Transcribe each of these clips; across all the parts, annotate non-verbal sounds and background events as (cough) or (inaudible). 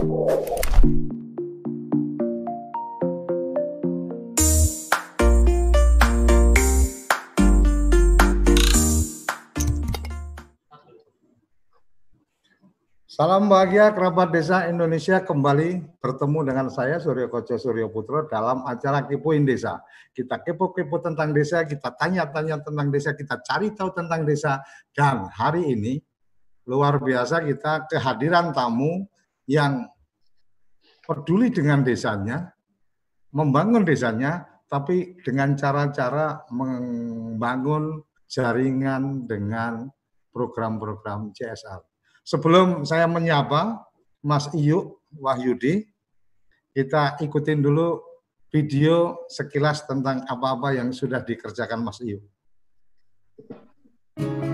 Salam bahagia kerabat desa Indonesia kembali bertemu dengan saya Suryo Koco Suryo Putro dalam acara Kepoin Desa. Kita kepo-kepo tentang desa, kita tanya-tanya tentang desa, kita cari tahu tentang desa. Dan hari ini luar biasa kita kehadiran tamu yang peduli dengan desanya, membangun desanya, tapi dengan cara-cara membangun jaringan dengan program-program CSR. Sebelum saya menyapa Mas Iyu Wahyudi, kita ikutin dulu video sekilas tentang apa-apa yang sudah dikerjakan Mas Iyu. Hmm,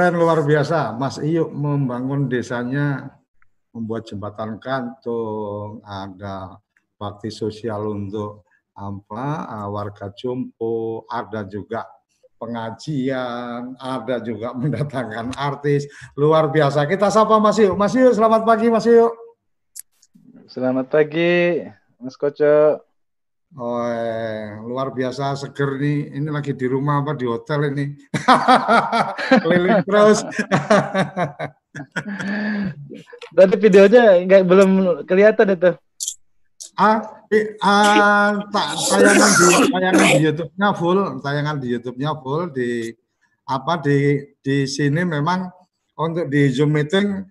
keren luar biasa. Mas Iyo membangun desanya, membuat jembatan kantung, ada bakti sosial untuk apa warga jompo, ada juga pengajian, ada juga (laughs) mendatangkan artis. Luar biasa. Kita sapa Mas Iyo. Mas Iyo, selamat pagi Mas Iyo. Selamat pagi, Mas Koco. Oh, eh, luar biasa seger nih. Ini lagi di rumah apa di hotel ini? (laughs) Keliling (laughs) terus. (laughs) Tadi videonya nggak belum kelihatan itu. Ah, ah tayangan di tayangan di YouTube-nya full, tayangan di YouTube-nya full di apa di di sini memang untuk di Zoom meeting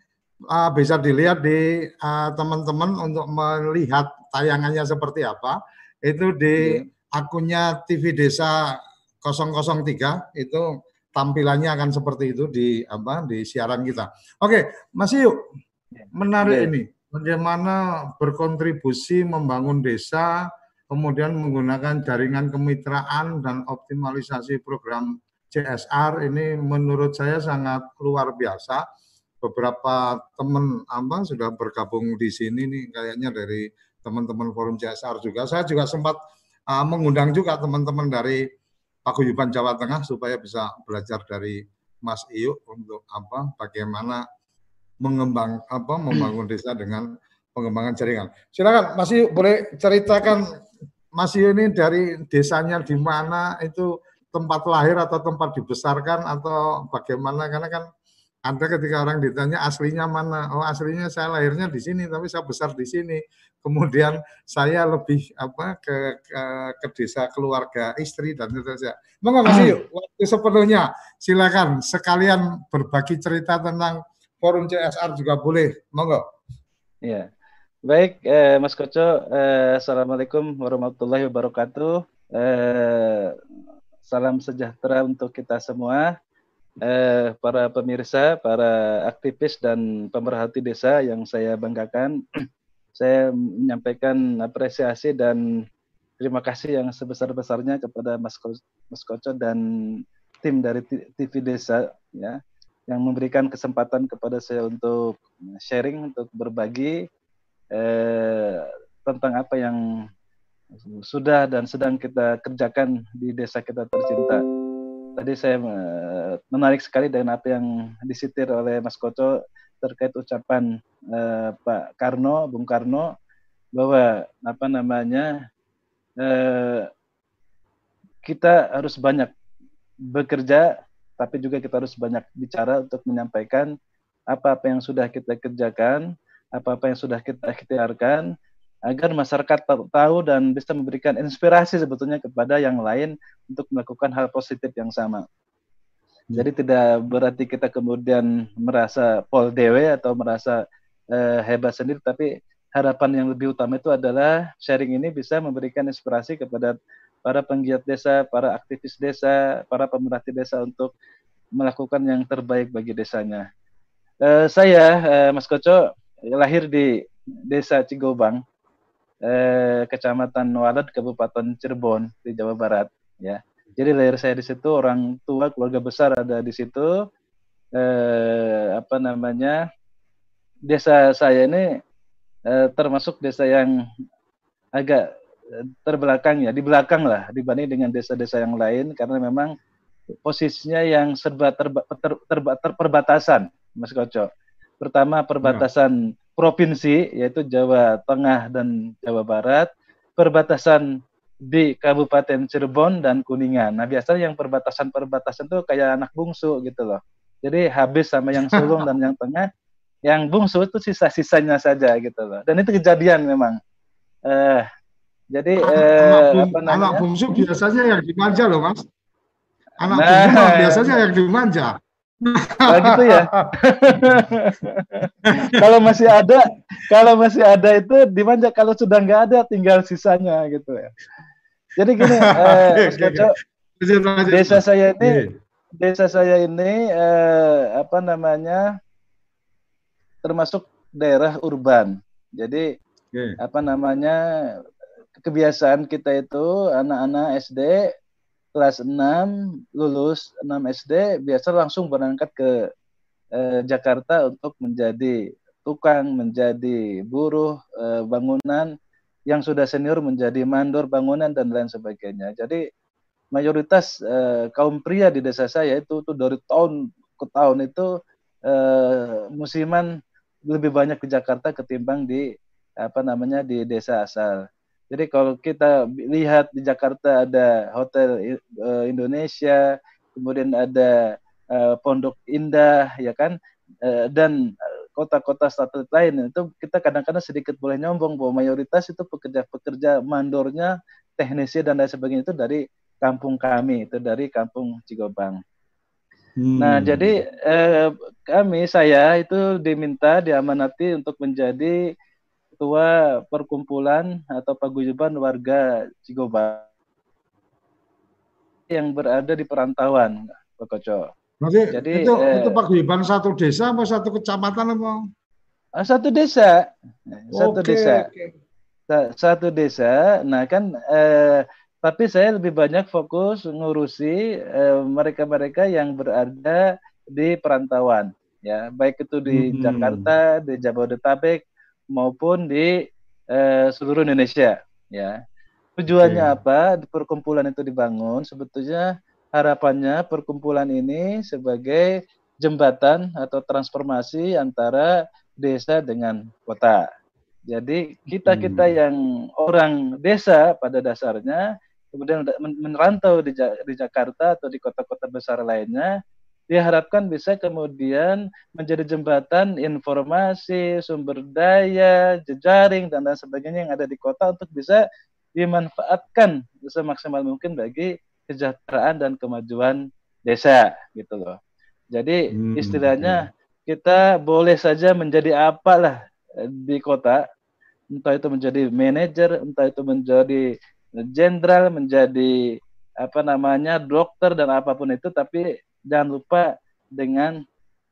uh, bisa dilihat di ah, teman-teman uh, untuk melihat tayangannya seperti apa itu di yeah. akunnya TV Desa 003 itu tampilannya akan seperti itu di apa di siaran kita. Oke, Mas Yuk, iya. menarik yeah. ini. Bagaimana berkontribusi membangun desa, kemudian menggunakan jaringan kemitraan dan optimalisasi program CSR ini menurut saya sangat luar biasa. Beberapa teman apa sudah bergabung di sini nih kayaknya dari teman-teman forum CSR juga. Saya juga sempat uh, mengundang juga teman-teman dari paguyuban Jawa Tengah supaya bisa belajar dari Mas Iyu untuk apa bagaimana mengembang apa membangun desa dengan pengembangan jaringan. Silakan Mas Iyu boleh ceritakan Mas Iyu ini dari desanya di mana itu tempat lahir atau tempat dibesarkan atau bagaimana karena kan ada ketika orang ditanya aslinya mana? Oh aslinya saya lahirnya di sini tapi saya besar di sini. Kemudian saya lebih apa ke ke, ke desa keluarga istri dan saja. Monggo Mas Iyu (clears throat) waktu sepenuhnya. Silakan sekalian berbagi cerita tentang forum CSR juga boleh. Monggo. Ya baik eh, Mas Koco eh, assalamualaikum warahmatullahi wabarakatuh. Eh, salam sejahtera untuk kita semua, eh, para pemirsa, para aktivis dan pemerhati desa yang saya banggakan. (clears throat) saya menyampaikan apresiasi dan terima kasih yang sebesar-besarnya kepada Mas, Ko Mas Koco dan tim dari TV Desa ya yang memberikan kesempatan kepada saya untuk sharing untuk berbagi eh, tentang apa yang sudah dan sedang kita kerjakan di desa kita tercinta. Tadi saya eh, menarik sekali dengan apa yang disitir oleh Mas Koco terkait ucapan uh, Pak Karno, Bung Karno, bahwa apa namanya uh, kita harus banyak bekerja, tapi juga kita harus banyak bicara untuk menyampaikan apa-apa yang sudah kita kerjakan, apa-apa yang sudah kita ikhtiarkan, agar masyarakat tahu dan bisa memberikan inspirasi sebetulnya kepada yang lain untuk melakukan hal positif yang sama. Jadi tidak berarti kita kemudian merasa pol dewe atau merasa uh, hebat sendiri, tapi harapan yang lebih utama itu adalah sharing ini bisa memberikan inspirasi kepada para penggiat desa, para aktivis desa, para pemerhati desa untuk melakukan yang terbaik bagi desanya. Uh, saya, uh, Mas Koco, lahir di desa Cigobang, eh, Kecamatan Walet, Kabupaten Cirebon di Jawa Barat. Ya, jadi lahir saya di situ, orang tua, keluarga besar ada di situ. Eh, apa namanya? Desa saya ini eh, termasuk desa yang agak terbelakang ya, di belakang lah dibanding dengan desa-desa yang lain karena memang posisinya yang serba terba, ter, terba, ter, perbatasan, Mas Koco. Pertama perbatasan provinsi yaitu Jawa Tengah dan Jawa Barat, perbatasan di Kabupaten Cirebon dan Kuningan. Nah, biasanya yang perbatasan-perbatasan itu kayak anak bungsu gitu loh. Jadi habis sama yang sulung dan yang tengah, yang bungsu itu sisa-sisanya saja gitu loh. Dan itu kejadian memang. Eh, jadi anak, eh, anak, apa namanya? anak bungsu biasanya yang dimanja loh, Mas. Anak nah, bungsu biasanya yang dimanja. Nah, gitu ya. (laughs) kalau masih ada, kalau masih ada itu dimanja. Kalau sudah nggak ada, tinggal sisanya gitu ya. Jadi gini, (laughs) eh, okay. desa saya ini, yeah. desa saya ini eh, apa namanya, termasuk daerah urban. Jadi okay. apa namanya, kebiasaan kita itu anak-anak SD kelas 6 lulus 6 SD biasa langsung berangkat ke eh, Jakarta untuk menjadi tukang, menjadi buruh eh, bangunan yang sudah senior menjadi mandor bangunan dan lain sebagainya. Jadi mayoritas eh, kaum pria di desa saya itu tuh dari tahun ke tahun itu eh, musiman lebih banyak di Jakarta ketimbang di apa namanya di desa asal. Jadi kalau kita lihat di Jakarta ada Hotel uh, Indonesia, kemudian ada uh, Pondok Indah, ya kan, uh, dan kota-kota satelit lain itu kita kadang-kadang sedikit boleh nyombong bahwa mayoritas itu pekerja-pekerja mandornya, teknisi dan lain sebagainya itu dari kampung kami, itu dari kampung Cigobang. Hmm. Nah, jadi eh, kami saya itu diminta diamanati untuk menjadi ketua perkumpulan atau paguyuban warga Cigoba yang berada di perantauan, Pak Koco. Berarti Jadi itu, eh, itu paguyuban satu desa atau satu kecamatan apa? Ah, satu desa, satu okay, desa, okay. satu desa. Nah kan, eh, tapi saya lebih banyak fokus ngurusi eh, mereka-mereka eh, yang berada di perantauan, ya baik itu di hmm. Jakarta, di Jabodetabek, maupun di uh, seluruh Indonesia ya. Tujuannya okay. apa? Perkumpulan itu dibangun sebetulnya harapannya perkumpulan ini sebagai jembatan atau transformasi antara desa dengan kota. Jadi kita kita hmm. yang orang desa pada dasarnya kemudian merantau di, di Jakarta atau di kota-kota besar lainnya diharapkan bisa kemudian menjadi jembatan informasi, sumber daya, jejaring dan lain sebagainya yang ada di kota untuk bisa dimanfaatkan semaksimal mungkin bagi kesejahteraan dan kemajuan desa gitu loh. Jadi hmm, istilahnya kita boleh saja menjadi apalah di kota, entah itu menjadi manajer, entah itu menjadi jenderal, menjadi apa namanya dokter dan apa pun itu, tapi jangan lupa dengan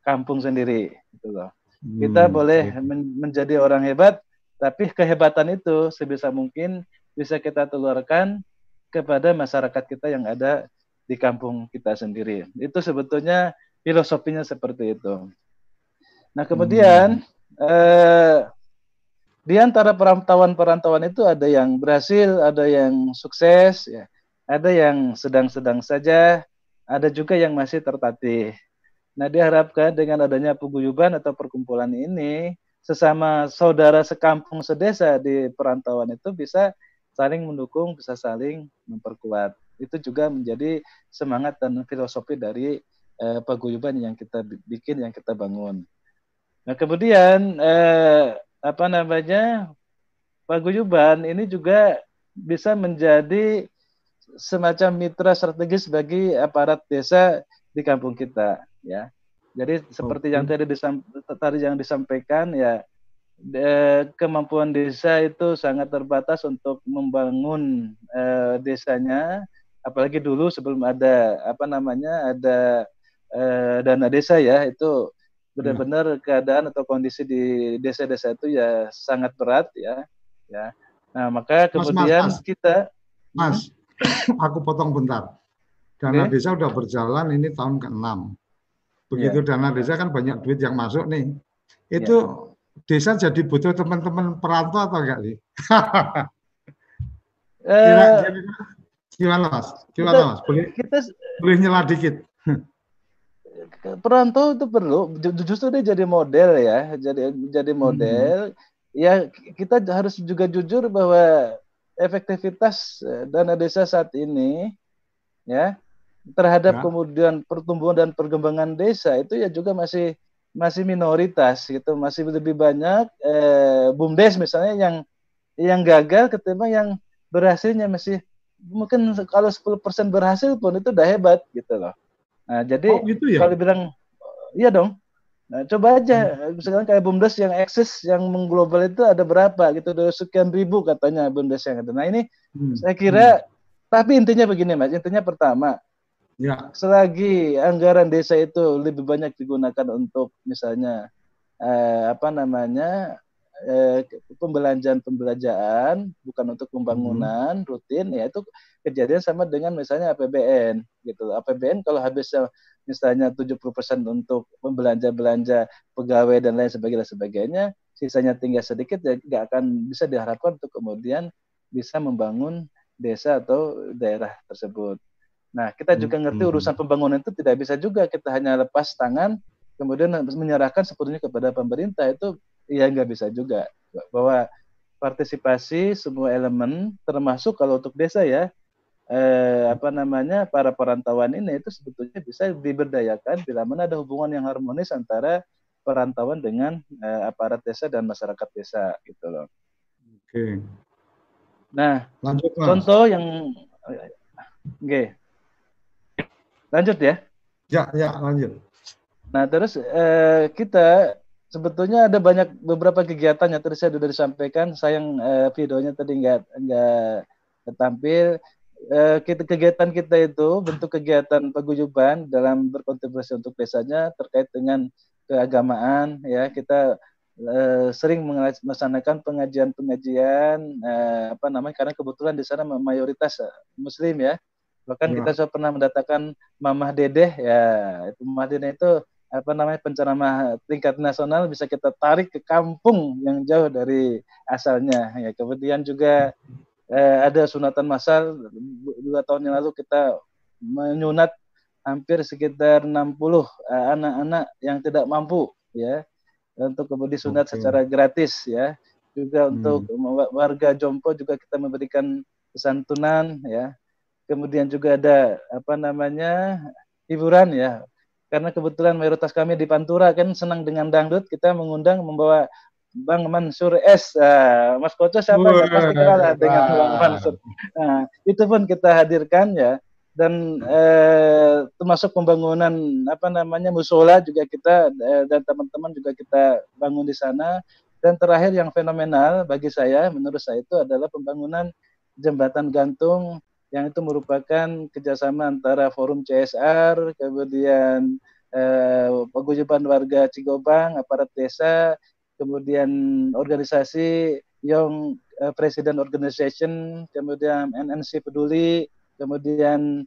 kampung sendiri gitu loh. Hmm, kita boleh men menjadi orang hebat, tapi kehebatan itu sebisa mungkin bisa kita telurkan kepada masyarakat kita yang ada di kampung kita sendiri. Itu sebetulnya filosofinya seperti itu. Nah kemudian hmm. eh, di antara perantauan-perantauan itu ada yang berhasil, ada yang sukses, ya, ada yang sedang-sedang saja, ada juga yang masih tertatih. Nah, diharapkan dengan adanya paguyuban atau perkumpulan ini, sesama saudara sekampung sedesa di perantauan itu bisa saling mendukung, bisa saling memperkuat. Itu juga menjadi semangat dan filosofi dari eh, paguyuban yang kita bikin, yang kita bangun. Nah, kemudian eh, apa namanya paguyuban ini juga bisa menjadi semacam mitra strategis bagi aparat desa di kampung kita ya. Jadi seperti okay. yang tadi tadi yang disampaikan ya de, kemampuan desa itu sangat terbatas untuk membangun eh, desanya apalagi dulu sebelum ada apa namanya ada eh, dana desa ya itu benar-benar hmm. keadaan atau kondisi di desa-desa itu ya sangat berat ya ya nah maka kemudian mas, mas, mas. kita mas (laughs) aku potong bentar. Dana okay. desa udah berjalan ini tahun ke-6. Begitu yeah. dana desa kan banyak duit yang masuk nih. Itu yeah. desa jadi butuh teman-teman perantau atau enggak sih? (laughs) uh, gimana mas? Gimana kita, mas? Boleh, kita, boleh nyela dikit. (laughs) perantau itu perlu justru dia jadi model ya jadi jadi model hmm. ya kita harus juga jujur bahwa efektivitas eh, dana desa saat ini ya terhadap ya. kemudian pertumbuhan dan perkembangan desa itu ya juga masih masih minoritas gitu masih lebih banyak eh, bumdes misalnya yang yang gagal ketimbang yang berhasilnya masih mungkin kalau 10% berhasil pun itu udah hebat gitu loh. Nah, jadi oh, gitu ya? kalau bilang iya dong. Nah, coba aja hmm. sekarang kayak BUMDes yang eksis yang mengglobal itu ada berapa gitu, ada sekian ribu katanya BUMDes yang ada. Nah, ini hmm. saya kira hmm. tapi intinya begini Mas, intinya pertama ya. selagi anggaran desa itu lebih banyak digunakan untuk misalnya eh, apa namanya eh, pembelanjaan pembelanjaan bukan untuk pembangunan hmm. rutin ya itu kejadian sama dengan misalnya APBN gitu. APBN kalau habis misalnya 70% untuk belanja-belanja pegawai dan lain sebagainya sebagainya, sisanya tinggal sedikit ya nggak akan bisa diharapkan untuk kemudian bisa membangun desa atau daerah tersebut. Nah, kita juga ngerti hmm. urusan pembangunan itu tidak bisa juga kita hanya lepas tangan kemudian menyerahkan sepenuhnya kepada pemerintah itu ya nggak bisa juga bahwa partisipasi semua elemen termasuk kalau untuk desa ya eh, apa namanya para perantauan ini itu sebetulnya bisa diberdayakan bila mana ada hubungan yang harmonis antara perantauan dengan eh, aparat desa dan masyarakat desa gitu loh. Oke. Nah, lanjut, mas. contoh yang oke. Lanjut ya. Ya, ya, lanjut. Nah, terus eh, kita sebetulnya ada banyak beberapa kegiatan yang tadi saya sudah disampaikan. Sayang eh, videonya tadi nggak nggak tampil eh, kita, kegiatan kita itu bentuk kegiatan paguyuban dalam berkontribusi untuk desanya terkait dengan keagamaan ya kita eh, sering melaksanakan pengajian-pengajian eh, apa namanya karena kebetulan di sana mayoritas muslim ya bahkan ya. kita sudah pernah mendatangkan Mamah Dedeh ya itu Mamah Dedeh itu apa namanya penceramah tingkat nasional bisa kita tarik ke kampung yang jauh dari asalnya ya kemudian juga eh, ada sunatan massal dua tahun yang lalu kita menyunat hampir sekitar 60 eh, anak-anak yang tidak mampu ya untuk kemudian sunat okay. secara gratis ya juga hmm. untuk warga Jompo juga kita memberikan santunan ya kemudian juga ada apa namanya hiburan ya karena kebetulan mayoritas kami di Pantura kan senang dengan dangdut kita mengundang membawa Bang Mansur S. Uh, Mas Koco siapa nggak pasti kenal dengan Bang Mansur. Nah, itu pun kita hadirkan ya dan eh, termasuk pembangunan apa namanya musola juga kita eh, dan teman-teman juga kita bangun di sana dan terakhir yang fenomenal bagi saya menurut saya itu adalah pembangunan jembatan gantung yang itu merupakan kerjasama antara forum CSR kemudian eh, paguyuban warga Cigobang aparat desa kemudian organisasi Young uh, President Organization, kemudian NNC Peduli, kemudian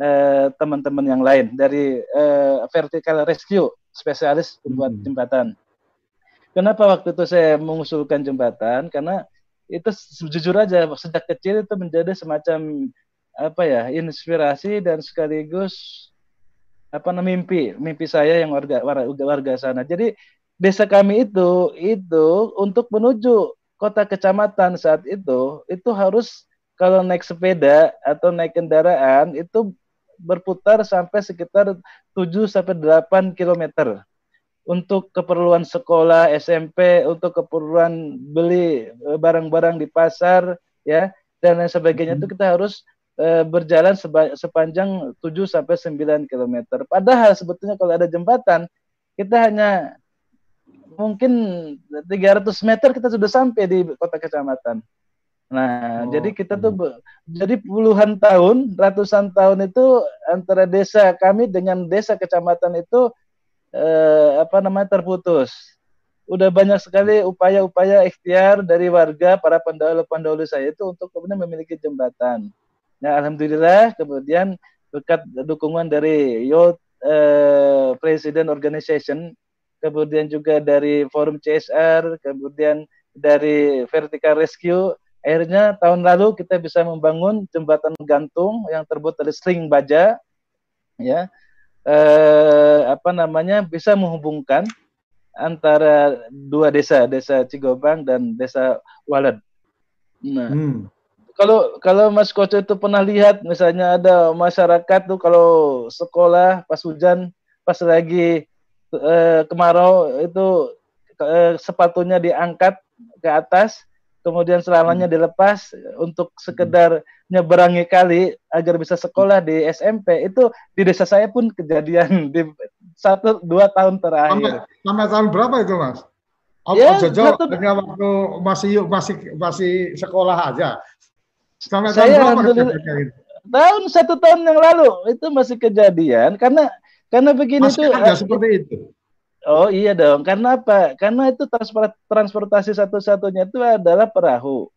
eh, teman-teman uh, yang lain dari uh, Vertical Rescue, spesialis pembuat hmm. jembatan. Kenapa waktu itu saya mengusulkan jembatan? Karena itu jujur aja sejak kecil itu menjadi semacam apa ya inspirasi dan sekaligus apa namanya mimpi mimpi saya yang warga warga, warga sana. Jadi desa kami itu itu untuk menuju kota kecamatan saat itu itu harus kalau naik sepeda atau naik kendaraan itu berputar sampai sekitar 7 sampai 8 km untuk keperluan sekolah SMP, untuk keperluan beli eh, barang-barang di pasar ya dan lain sebagainya itu hmm. kita harus e, berjalan sepanjang 7 sampai 9 km. Padahal sebetulnya kalau ada jembatan kita hanya mungkin 300 meter kita sudah sampai di kota kecamatan. Nah, oh. jadi kita tuh jadi puluhan tahun, ratusan tahun itu antara desa kami dengan desa kecamatan itu eh, apa namanya terputus. Udah banyak sekali upaya-upaya ikhtiar dari warga para pendahulu-pendahulu saya itu untuk kemudian memiliki jembatan. Nah, alhamdulillah kemudian berkat dukungan dari Youth eh, President Organization kemudian juga dari Forum CSR, kemudian dari Vertical Rescue. Akhirnya tahun lalu kita bisa membangun jembatan gantung yang terbuat dari string baja, ya, eh, apa namanya bisa menghubungkan antara dua desa, desa Cigobang dan desa Walad. Nah, hmm. kalau kalau Mas Koco itu pernah lihat, misalnya ada masyarakat tuh kalau sekolah pas hujan, pas lagi eh, kemarau itu eh, sepatunya diangkat ke atas, kemudian selamanya hmm. dilepas untuk sekedar nyeberangi kali agar bisa sekolah di SMP itu di desa saya pun kejadian (laughs) di satu dua tahun terakhir. Sampai, sampai tahun berapa itu mas? Oh, ya, jauh satu, dengan waktu masih masih masih sekolah aja. Sampai saya tahun berapa? Tahun satu tahun yang lalu itu masih kejadian karena karena begini Masih tuh ada seperti itu. Oh iya dong. Karena apa? Karena itu transport, transportasi satu-satunya itu adalah perahu.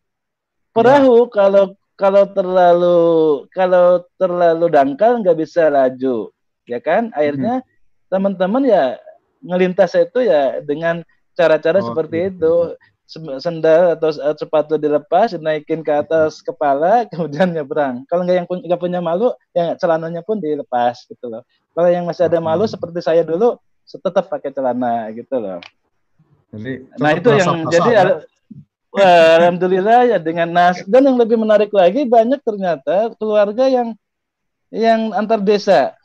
Perahu ya. kalau kalau terlalu kalau terlalu dangkal nggak bisa laju, ya kan? Akhirnya hmm. teman-teman ya ngelintas itu ya dengan cara-cara oh, seperti gitu. itu sendal atau sepatu dilepas, dinaikin ke atas kepala, (laughs) kemudian nyebrang. Kalau nggak yang nggak punya malu, ya celananya pun dilepas gitu loh. Kalau yang masih ada malu seperti saya dulu, tetap pakai celana gitu loh. Jadi, nah itu yang jadi ya? Wah, alhamdulillah ya dengan nas dan yang lebih menarik lagi banyak ternyata keluarga yang yang antar desa.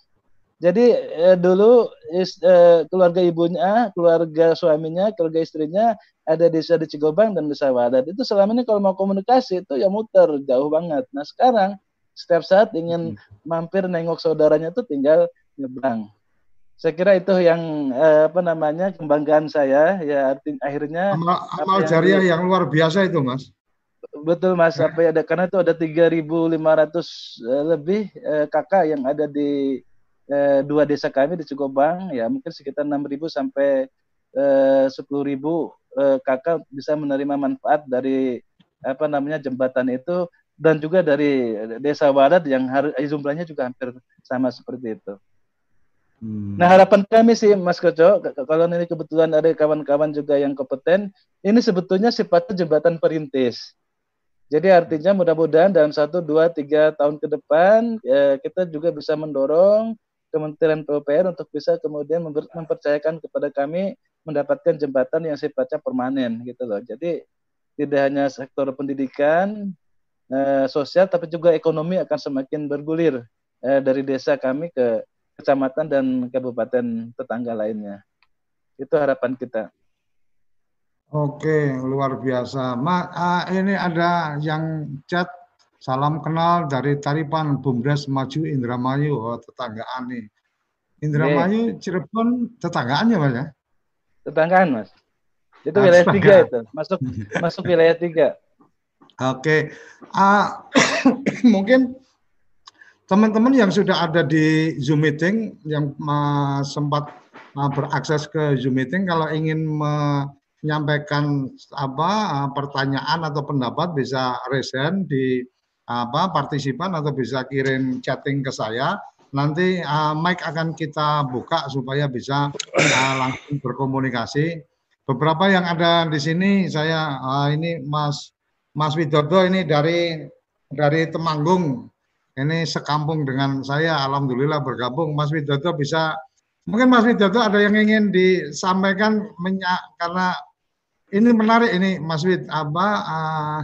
Jadi eh, dulu is, eh, keluarga ibunya, keluarga suaminya, keluarga istrinya ada desa di Cigobang dan desa Wadat. Itu selama ini kalau mau komunikasi itu ya muter jauh banget. Nah sekarang setiap saat ingin mampir nengok saudaranya itu tinggal nyebrang. Saya kira itu yang eh, apa namanya kebanggaan saya ya arti, akhirnya amal, amal jariah yang, yang luar biasa itu mas. Betul mas ya. apa ya ada karena itu ada 3.500 eh, lebih eh, kakak yang ada di eh, dua desa kami di Cigobang ya mungkin sekitar 6.000 sampai eh, 10.000 eh, kakak bisa menerima manfaat dari apa namanya jembatan itu dan juga dari desa Barat yang harus jumlahnya juga hampir sama seperti itu. Hmm. Nah harapan kami sih Mas Koco, kalau ini kebetulan ada kawan-kawan juga yang kompeten, ini sebetulnya sifatnya jembatan perintis. Jadi artinya mudah-mudahan dalam satu, dua, tiga tahun ke depan eh, kita juga bisa mendorong Kementerian PUPR untuk bisa kemudian mempercayakan kepada kami mendapatkan jembatan yang sifatnya permanen gitu loh. Jadi tidak hanya sektor pendidikan, eh, sosial, tapi juga ekonomi akan semakin bergulir eh, dari desa kami ke kecamatan dan kabupaten tetangga lainnya. Itu harapan kita. Oke, luar biasa. Ma, uh, ini ada yang chat salam kenal dari Taripan Bumdes Maju Indramayu, oh, tetanggaan nih. Indramayu, okay. Cirebon, tetanggaan ya Mas ya? Tetanggaan Mas. Itu wilayah tiga itu, masuk masuk wilayah tiga. Oke, uh, (coughs) mungkin teman-teman yang sudah ada di Zoom meeting yang sempat berakses ke Zoom meeting, kalau ingin me menyampaikan apa eh, pertanyaan atau pendapat bisa resen di apa partisipan atau bisa kirim chatting ke saya. Nanti uh, mic akan kita buka supaya bisa uh, langsung berkomunikasi. Beberapa yang ada di sini saya uh, ini Mas Mas Widodo ini dari dari Temanggung. Ini sekampung dengan saya alhamdulillah bergabung. Mas Widodo bisa mungkin Mas Widodo ada yang ingin disampaikan karena ini menarik ini Mas Wid apa uh,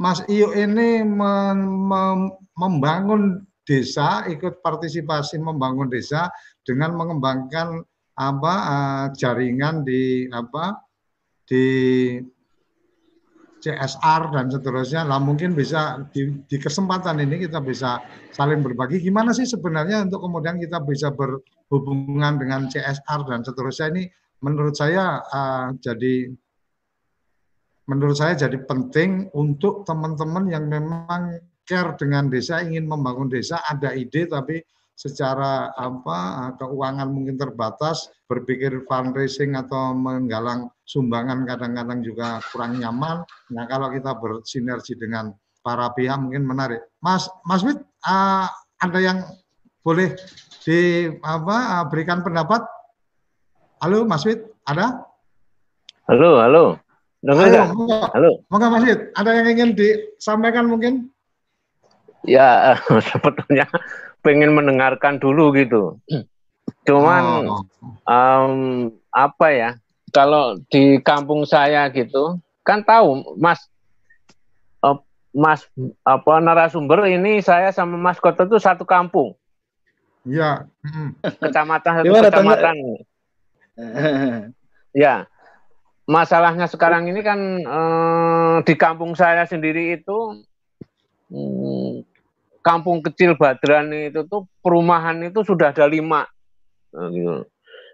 Mas Iyo ini mem mem membangun desa ikut partisipasi membangun desa dengan mengembangkan apa uh, jaringan di apa di CSR dan seterusnya. Lah mungkin bisa di, di kesempatan ini kita bisa saling berbagi gimana sih sebenarnya untuk kemudian kita bisa berhubungan dengan CSR dan seterusnya ini menurut saya uh, jadi menurut saya jadi penting untuk teman-teman yang memang care dengan desa, ingin membangun desa, ada ide tapi secara apa keuangan mungkin terbatas, berpikir fundraising atau menggalang sumbangan kadang-kadang juga kurang nyaman. Nah kalau kita bersinergi dengan para pihak mungkin menarik. Mas Mas Wid, uh, ada yang boleh di apa uh, berikan pendapat? Halo Mas Wid, ada? Halo, halo. Halo, Halo. Moga Mas Yid, ada yang ingin disampaikan mungkin? Ya, (laughs) sebetulnya pengen mendengarkan dulu gitu. (clears throat) Cuman oh. um, apa ya? Kalau di kampung saya gitu, kan tahu Mas uh, Mas apa narasumber ini saya sama Mas Kota itu satu kampung. Iya. Kecamatan satu kecamatan. (laughs) ya masalahnya sekarang ini kan eh, di kampung saya sendiri itu hmm, kampung kecil Badran itu tuh perumahan itu sudah ada lima nah, gitu.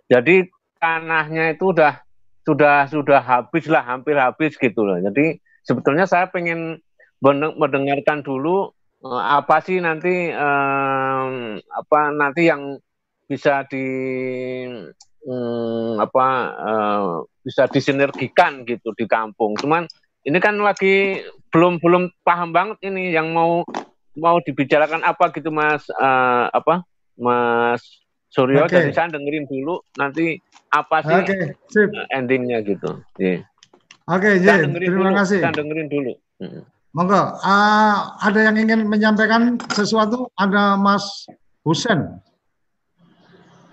jadi tanahnya itu udah sudah sudah habis lah hampir habis gitu loh jadi sebetulnya saya pengen mendengarkan dulu eh, apa sih nanti eh, apa nanti yang bisa di hmm, apa uh, bisa disinergikan gitu di kampung. Cuman ini kan lagi belum belum paham banget ini yang mau mau dibicarakan apa gitu Mas uh, apa Mas Suryo okay. jadi saya dengerin dulu nanti apa sih okay. Sip. endingnya gitu. Yeah. Oke, okay, terima dulu, kasih. Saya dengerin dulu. Monggo, uh, ada yang ingin menyampaikan sesuatu? Ada Mas Husen.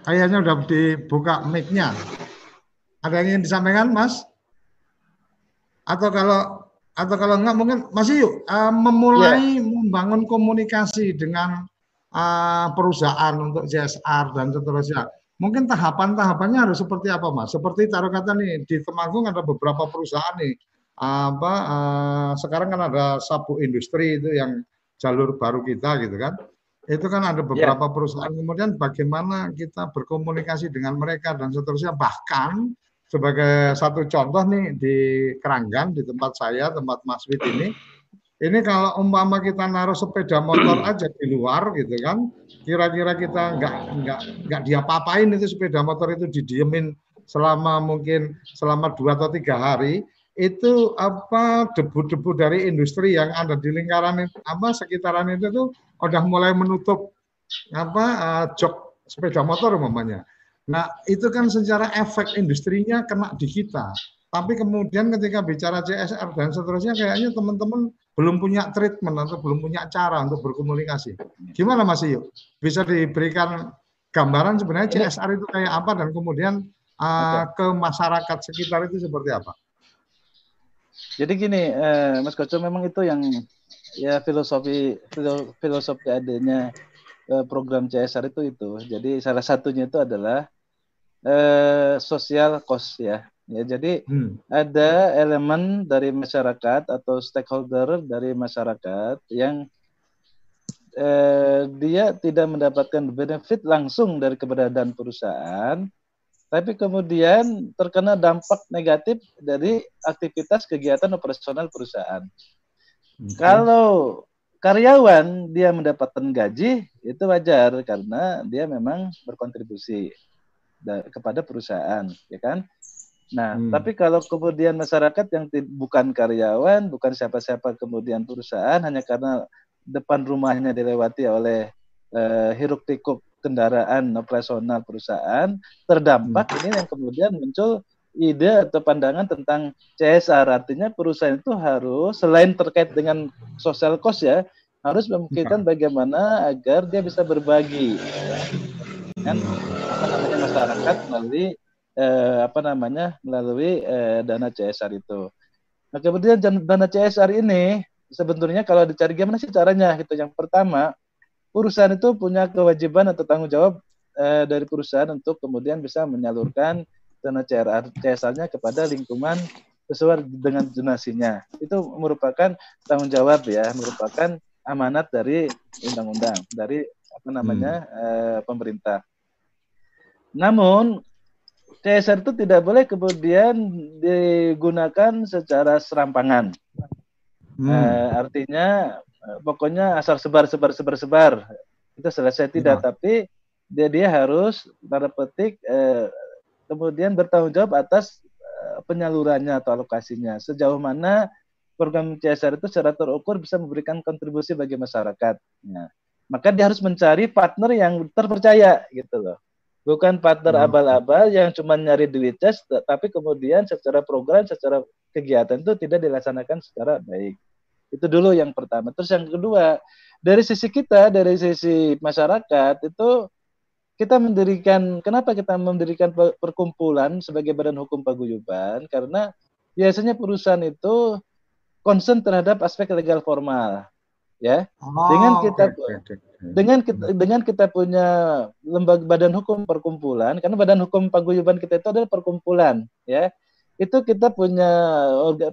Kayaknya udah dibuka mic-nya. Ada yang ingin disampaikan, Mas? Atau kalau atau kalau enggak mungkin masih yuk uh, memulai yeah. membangun komunikasi dengan uh, perusahaan untuk CSR dan seterusnya. Mungkin tahapan-tahapannya harus seperti apa, Mas? Seperti taruh kata nih di Temanggung ada beberapa perusahaan nih apa uh, sekarang kan ada sapu industri itu yang jalur baru kita gitu kan itu kan ada ya. beberapa yeah. perusahaan kemudian bagaimana kita berkomunikasi dengan mereka dan seterusnya bahkan sebagai satu contoh nih di Keranggan di tempat saya tempat Mas Wid ini ini kalau umpama kita naruh sepeda motor (clears throat) aja di luar gitu kan kira-kira kita nggak nggak nggak diapa-apain itu sepeda motor itu didiemin selama mungkin selama dua atau tiga hari itu apa debu-debu dari industri yang ada di lingkaran apa sekitaran itu tuh udah mulai menutup apa uh, jok sepeda motor umpamanya. Nah, itu kan secara efek industrinya kena di kita. Tapi kemudian ketika bicara CSR dan seterusnya kayaknya teman-teman belum punya treatment atau belum punya cara untuk berkomunikasi. Gimana Mas Iyo? Bisa diberikan gambaran sebenarnya CSR itu kayak apa dan kemudian uh, ke masyarakat sekitar itu seperti apa? Jadi gini, eh, Mas Koco memang itu yang ya filosofi filosofi adanya eh, program CSR itu itu. Jadi salah satunya itu adalah eh, sosial cost ya. Ya, jadi hmm. ada elemen dari masyarakat atau stakeholder dari masyarakat yang eh, dia tidak mendapatkan benefit langsung dari keberadaan perusahaan, tapi kemudian terkena dampak negatif dari aktivitas kegiatan operasional perusahaan. Okay. Kalau karyawan dia mendapatkan gaji itu wajar karena dia memang berkontribusi kepada perusahaan, ya kan? Nah, hmm. tapi kalau kemudian masyarakat yang bukan karyawan, bukan siapa-siapa kemudian perusahaan hanya karena depan rumahnya dilewati oleh uh, hiruk pikuk kendaraan operasional perusahaan terdampak hmm. ini yang kemudian muncul ide atau pandangan tentang CSR artinya perusahaan itu harus selain terkait dengan social cost ya harus memikirkan hmm. bagaimana agar dia bisa berbagi kan apa namanya masyarakat melalui eh, apa namanya melalui eh, dana CSR itu. Nah kemudian dana CSR ini sebetulnya kalau dicari gimana sih caranya gitu. Yang pertama perusahaan itu punya kewajiban atau tanggung jawab eh, dari perusahaan untuk kemudian bisa menyalurkan dana CSR CSR-nya kepada lingkungan sesuai dengan donasinya. Itu merupakan tanggung jawab ya, merupakan amanat dari undang-undang dari apa namanya hmm. eh, pemerintah. Namun CSR itu tidak boleh kemudian digunakan secara serampangan. Hmm. Eh, artinya eh, pokoknya asal sebar sebar sebar sebar itu selesai tidak, hmm. tapi dia dia harus tanda petik eh, kemudian bertanggung jawab atas eh, penyalurannya atau alokasinya sejauh mana program CSR itu secara terukur bisa memberikan kontribusi bagi masyarakat. Nah, maka dia harus mencari partner yang terpercaya gitu loh bukan partner hmm. abal-abal yang cuma nyari duit tes tapi kemudian secara program secara kegiatan itu tidak dilaksanakan secara baik. Itu dulu yang pertama. Terus yang kedua dari sisi kita dari sisi masyarakat itu kita mendirikan kenapa kita mendirikan perkumpulan sebagai badan hukum paguyuban? Karena biasanya perusahaan itu concern terhadap aspek legal formal ya oh, dengan kita okay, okay. dengan kita dengan kita punya lembaga badan hukum perkumpulan karena badan hukum paguyuban kita itu adalah perkumpulan ya itu kita punya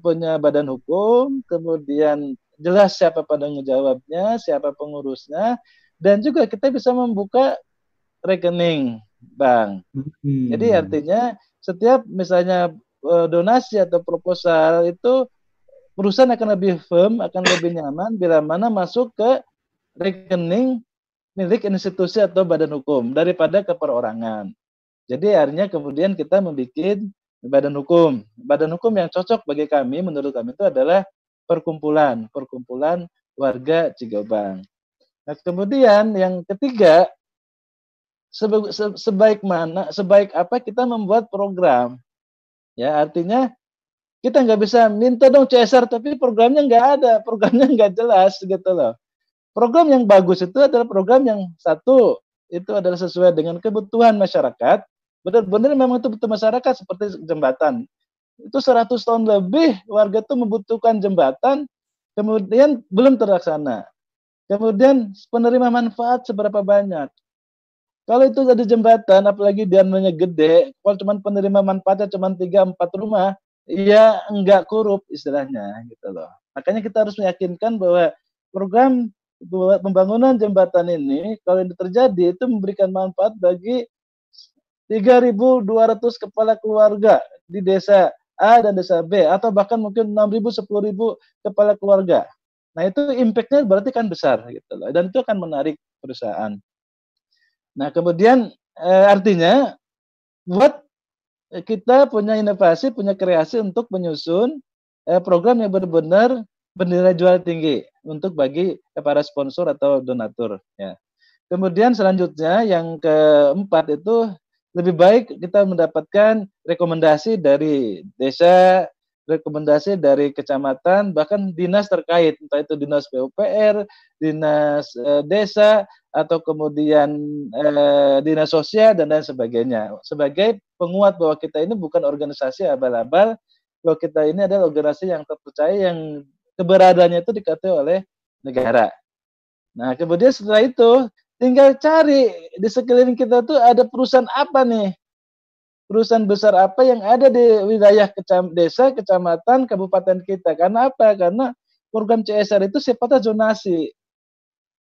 punya badan hukum kemudian jelas siapa penanggung jawabnya siapa pengurusnya dan juga kita bisa membuka rekening bank hmm. jadi artinya setiap misalnya eh, donasi atau proposal itu perusahaan akan lebih firm, akan lebih nyaman bila mana masuk ke rekening milik institusi atau badan hukum daripada ke perorangan. Jadi akhirnya kemudian kita membuat badan hukum. Badan hukum yang cocok bagi kami, menurut kami itu adalah perkumpulan, perkumpulan warga Cigobang. Nah, kemudian yang ketiga, sebaik mana, sebaik apa kita membuat program. Ya, artinya kita nggak bisa minta dong CSR tapi programnya nggak ada, programnya nggak jelas gitu loh. Program yang bagus itu adalah program yang satu itu adalah sesuai dengan kebutuhan masyarakat. Benar-benar memang itu butuh masyarakat seperti jembatan. Itu 100 tahun lebih warga itu membutuhkan jembatan, kemudian belum terlaksana. Kemudian penerima manfaat seberapa banyak. Kalau itu ada jembatan, apalagi dia gede, kalau cuma penerima manfaatnya cuma 3-4 rumah, ya enggak korup istilahnya gitu loh. Makanya kita harus meyakinkan bahwa program pembangunan jembatan ini kalau ini terjadi itu memberikan manfaat bagi 3.200 kepala keluarga di desa A dan desa B atau bahkan mungkin 6.000 10.000 kepala keluarga. Nah, itu impactnya berarti kan besar gitu loh dan itu akan menarik perusahaan. Nah, kemudian eh, artinya buat kita punya inovasi, punya kreasi untuk menyusun eh, program yang benar-benar bernilai jual tinggi untuk bagi para sponsor atau donatur. Ya. Kemudian selanjutnya yang keempat itu lebih baik kita mendapatkan rekomendasi dari desa, rekomendasi dari kecamatan, bahkan dinas terkait, entah itu dinas PUPR, dinas e, desa, atau kemudian e, dinas sosial dan lain sebagainya. Sebagai penguat bahwa kita ini bukan organisasi abal-abal, bahwa kita ini adalah organisasi yang terpercaya yang keberadaannya itu dikatakan oleh negara. Nah, kemudian setelah itu tinggal cari di sekeliling kita tuh ada perusahaan apa nih perusahaan besar apa yang ada di wilayah kecam, desa, kecamatan, kabupaten kita. Karena apa? Karena program CSR itu sifatnya zonasi.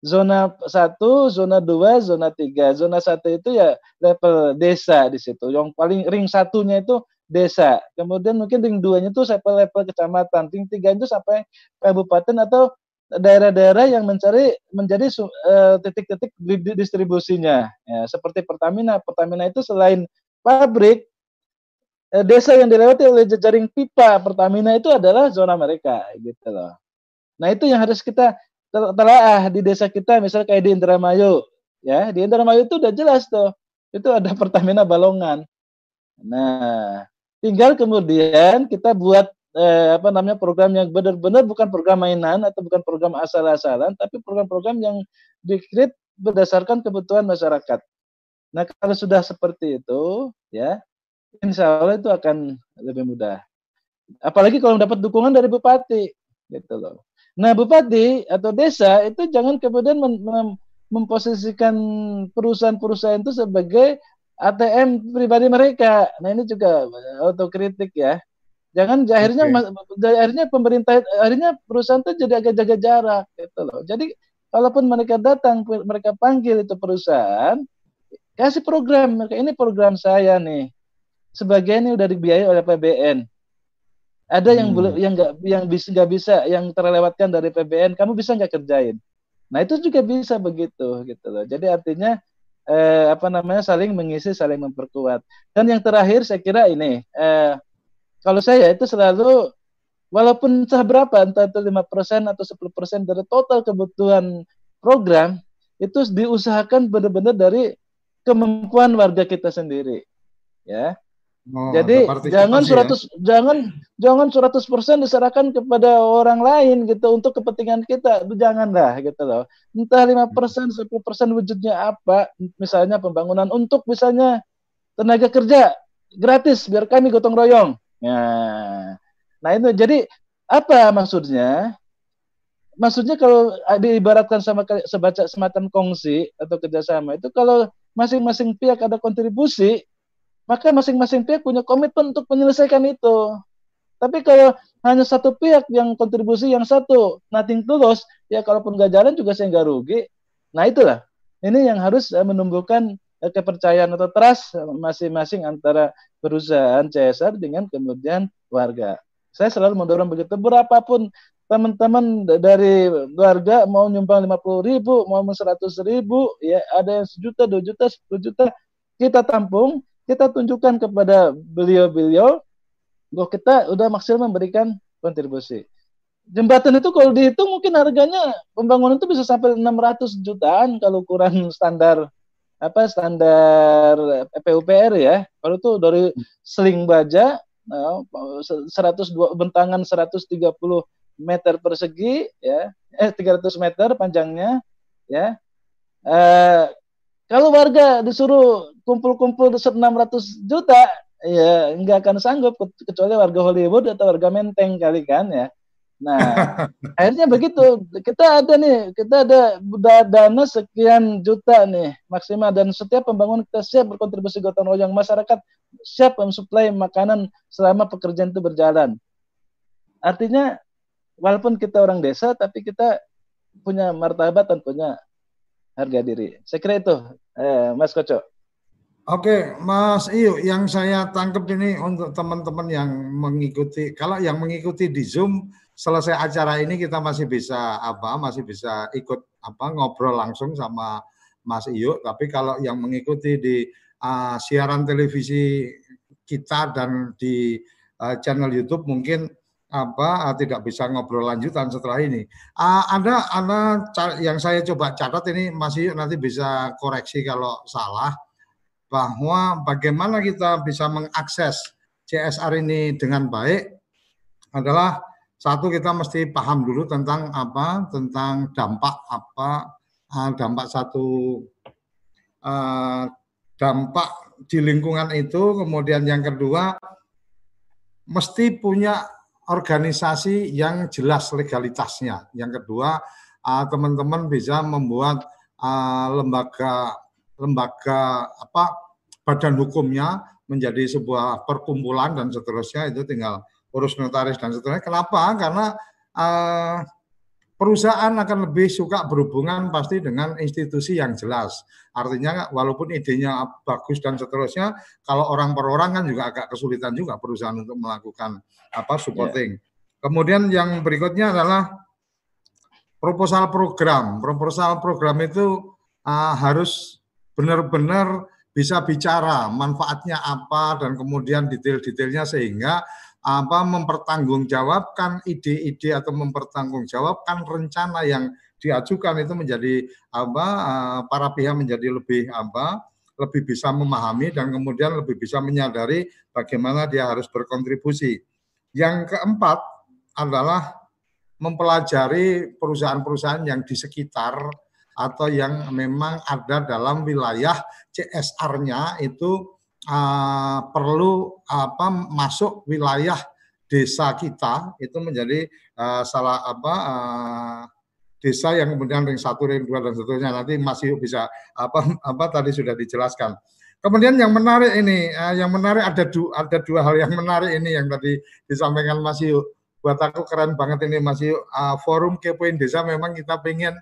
Zona 1, zona 2, zona 3. Zona 1 itu ya level desa di situ. Yang paling ring satunya itu desa. Kemudian mungkin ring 2-nya itu sampai level kecamatan. Ring 3 itu sampai kabupaten atau daerah-daerah yang mencari menjadi eh, titik-titik uh, distribusinya. Ya, seperti Pertamina. Pertamina itu selain pabrik, eh, desa yang dilewati oleh jejaring pipa Pertamina itu adalah zona mereka gitu loh. Nah, itu yang harus kita telaah di desa kita misalnya kayak di Indramayu ya, di Indramayu itu udah jelas tuh. Itu ada (laughs) Pertamina Balongan. Nah, tinggal kemudian kita buat eh, apa namanya program yang benar-benar bukan program mainan atau bukan program asal-asalan, tapi program-program yang dikrit berdasarkan kebutuhan masyarakat. Nah, kalau sudah seperti itu, ya, insya Allah itu akan lebih mudah. Apalagi kalau dapat dukungan dari bupati, gitu loh. Nah, bupati atau desa itu jangan kemudian mem mem memposisikan perusahaan-perusahaan itu sebagai ATM pribadi mereka. Nah, ini juga otokritik ya. Jangan akhirnya okay. akhirnya pemerintah akhirnya perusahaan itu jadi agak jaga jarak gitu loh. Jadi kalaupun mereka datang mereka panggil itu perusahaan kasih program mereka ini program saya nih. Sebagian ini udah dibiayai oleh PBN ada yang hmm. boleh yang nggak yang bisa nggak bisa yang terlewatkan dari PBN kamu bisa nggak kerjain? Nah itu juga bisa begitu gitu loh. Jadi artinya eh, apa namanya saling mengisi saling memperkuat. Dan yang terakhir saya kira ini eh, kalau saya itu selalu walaupun seberapa entah itu lima persen atau 10% dari total kebutuhan program itu diusahakan benar-benar dari kemampuan warga kita sendiri. Ya. Oh, Jadi jangan 100 ya? jangan jangan 100% diserahkan kepada orang lain gitu untuk kepentingan kita. Janganlah gitu loh. Entah 5%, 10% wujudnya apa, misalnya pembangunan untuk misalnya tenaga kerja gratis biar kami gotong royong. Ya. Nah, itu jadi apa maksudnya? Maksudnya kalau diibaratkan sama sebaca semacam kongsi atau kerjasama itu kalau masing-masing pihak ada kontribusi, maka masing-masing pihak punya komitmen untuk menyelesaikan itu. Tapi kalau hanya satu pihak yang kontribusi yang satu, nothing tulus, ya kalaupun gak jalan juga saya nggak rugi. Nah itulah, ini yang harus eh, menumbuhkan eh, kepercayaan atau trust masing-masing antara perusahaan CSR dengan kemudian warga. Saya selalu mendorong begitu, berapapun teman-teman dari warga mau nyumbang lima puluh ribu, mau seratus ribu, ya ada yang sejuta, dua juta, sepuluh juta, kita tampung, kita tunjukkan kepada beliau-beliau bahwa kita udah maksimal memberikan kontribusi. Jembatan itu kalau dihitung mungkin harganya pembangunan itu bisa sampai 600 jutaan kalau ukuran standar apa standar PUPR ya. Kalau itu dari seling baja nah, 102 bentangan 130 meter persegi ya. Eh 300 meter panjangnya ya. Eh, kalau warga disuruh kumpul-kumpul 600 juta ya nggak akan sanggup kecuali warga Hollywood atau warga Menteng kali kan ya. Nah (laughs) akhirnya begitu. Kita ada nih kita ada dana sekian juta nih maksimal. Dan setiap pembangunan kita siap berkontribusi gotong royong. Masyarakat siap mensuplai makanan selama pekerjaan itu berjalan. Artinya walaupun kita orang desa tapi kita punya martabat dan punya harga diri. Saya kira itu, eh, Mas Koco. Oke, Mas Iyo, yang saya tangkap ini untuk teman-teman yang mengikuti, kalau yang mengikuti di Zoom selesai acara ini kita masih bisa apa, masih bisa ikut apa ngobrol langsung sama Mas Iyo. Tapi kalau yang mengikuti di uh, siaran televisi kita dan di uh, channel YouTube mungkin apa ah, tidak bisa ngobrol lanjutan setelah ini. Uh, ada ada yang saya coba catat ini masih nanti bisa koreksi kalau salah bahwa bagaimana kita bisa mengakses CSR ini dengan baik adalah satu kita mesti paham dulu tentang apa tentang dampak apa uh, dampak satu uh, dampak di lingkungan itu kemudian yang kedua mesti punya organisasi yang jelas legalitasnya yang kedua uh, teman-teman bisa membuat uh, lembaga lembaga apa badan hukumnya menjadi sebuah perkumpulan dan seterusnya itu tinggal urus notaris dan seterusnya. Kenapa? Karena uh, perusahaan akan lebih suka berhubungan pasti dengan institusi yang jelas. Artinya walaupun idenya bagus dan seterusnya, kalau orang per orang kan juga agak kesulitan juga perusahaan untuk melakukan apa supporting. Yeah. Kemudian yang berikutnya adalah proposal program. Proposal program itu uh, harus benar-benar bisa bicara manfaatnya apa dan kemudian detail-detailnya sehingga apa mempertanggungjawabkan ide-ide atau mempertanggungjawabkan rencana yang diajukan itu menjadi apa eh, para pihak menjadi lebih apa lebih bisa memahami dan kemudian lebih bisa menyadari bagaimana dia harus berkontribusi. Yang keempat adalah mempelajari perusahaan-perusahaan yang di sekitar atau yang memang ada dalam wilayah CSR-nya itu uh, perlu apa masuk wilayah desa kita itu menjadi uh, salah apa uh, desa yang kemudian ring satu, ring dua dan seterusnya nanti masih bisa apa apa tadi sudah dijelaskan. Kemudian yang menarik ini, uh, yang menarik ada dua ada dua hal yang menarik ini yang tadi disampaikan Mas Yu. Buat aku keren banget ini Mas Yu. Uh, forum kepoin desa memang kita pengen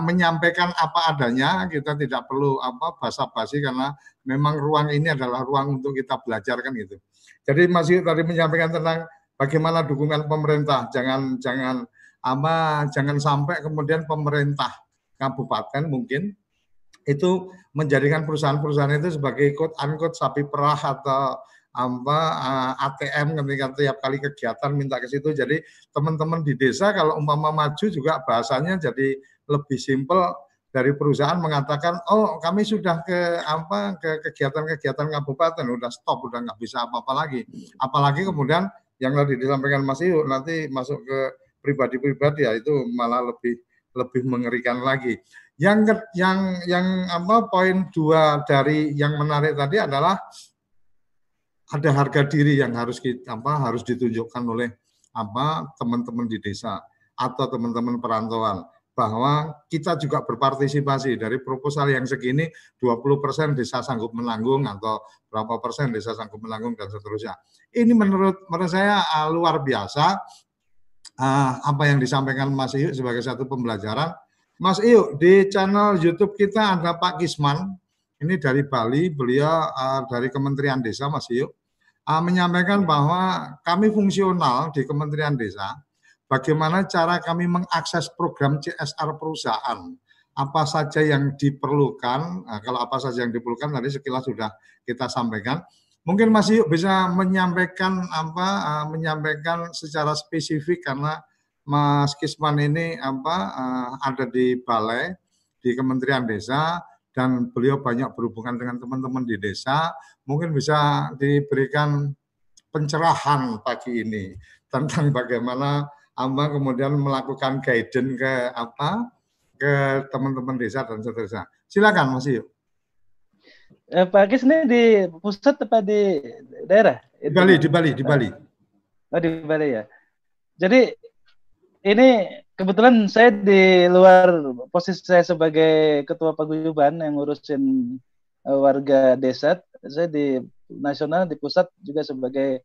menyampaikan apa adanya, kita tidak perlu apa basa-basi karena memang ruang ini adalah ruang untuk kita belajar kan gitu. Jadi masih tadi menyampaikan tentang bagaimana dukungan pemerintah, jangan jangan apa jangan sampai kemudian pemerintah kabupaten mungkin itu menjadikan perusahaan-perusahaan itu sebagai ikut angkut sapi perah atau apa ah, ATM ketika tiap kali kegiatan minta ke situ. Jadi teman-teman di desa kalau umpama maju juga bahasanya jadi lebih simpel dari perusahaan mengatakan oh kami sudah ke apa ke kegiatan-kegiatan kabupaten udah stop udah nggak bisa apa-apa lagi. Apalagi kemudian yang tadi disampaikan Mas Iyu nanti masuk ke pribadi-pribadi ya itu malah lebih lebih mengerikan lagi. Yang yang yang apa poin dua dari yang menarik tadi adalah ada harga diri yang harus kita apa harus ditunjukkan oleh apa teman-teman di desa atau teman-teman perantauan bahwa kita juga berpartisipasi. Dari proposal yang segini 20 persen desa sanggup menanggung atau berapa persen desa sanggup menanggung dan seterusnya. Ini menurut menurut saya uh, luar biasa. Uh, apa yang disampaikan Mas Iyu sebagai satu pembelajaran. Mas Iyu di channel YouTube kita ada Pak Kisman. Ini dari Bali, beliau uh, dari Kementerian Desa Mas Iyu uh, menyampaikan bahwa kami fungsional di Kementerian Desa bagaimana cara kami mengakses program CSR perusahaan. Apa saja yang diperlukan, nah, kalau apa saja yang diperlukan tadi sekilas sudah kita sampaikan. Mungkin masih bisa menyampaikan apa uh, menyampaikan secara spesifik karena Mas Kisman ini apa uh, ada di balai di Kementerian Desa dan beliau banyak berhubungan dengan teman-teman di desa. Mungkin bisa diberikan pencerahan pagi ini tentang bagaimana Amba kemudian melakukan guidance ke apa ke teman-teman desa dan seterusnya. Silakan Mas Yuk. Eh, Pak Kis ini di pusat apa di daerah? Di Bali, di Bali, di Bali. Oh, di Bali ya. Jadi ini kebetulan saya di luar posisi saya sebagai ketua paguyuban yang ngurusin eh, warga desa. Saya di nasional di pusat juga sebagai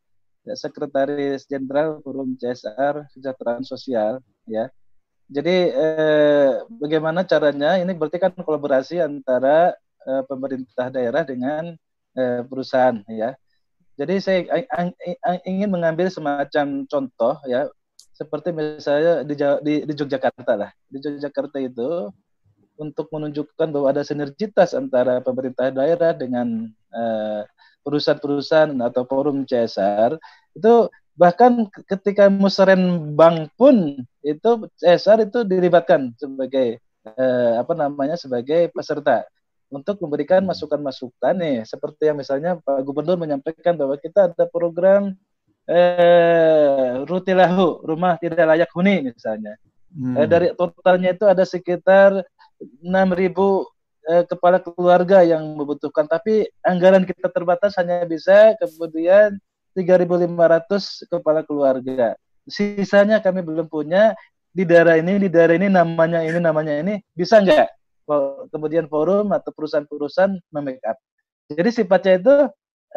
Sekretaris Jenderal Forum CSR Kesejahteraan Sosial ya. Jadi eh, bagaimana caranya? Ini berarti kan kolaborasi antara eh, pemerintah daerah dengan eh, perusahaan ya. Jadi saya ingin mengambil semacam contoh ya, seperti misalnya di, di, di Yogyakarta lah. Di Yogyakarta itu untuk menunjukkan bahwa ada sinergitas antara pemerintah daerah dengan eh, perusahaan-perusahaan atau forum CSR itu bahkan ketika musrenbang pun itu CSR itu dilibatkan sebagai eh, apa namanya sebagai peserta. untuk memberikan masukan-masukan nih seperti yang misalnya Pak Gubernur menyampaikan bahwa kita ada program eh, rutilahu rumah tidak layak huni misalnya hmm. eh, dari totalnya itu ada sekitar 6.000 eh, kepala keluarga yang membutuhkan. Tapi anggaran kita terbatas hanya bisa kemudian 3.500 kepala keluarga. Sisanya kami belum punya. Di daerah ini di daerah ini namanya ini namanya ini bisa nggak? Kemudian forum atau perusahaan-perusahaan memake Jadi sifatnya itu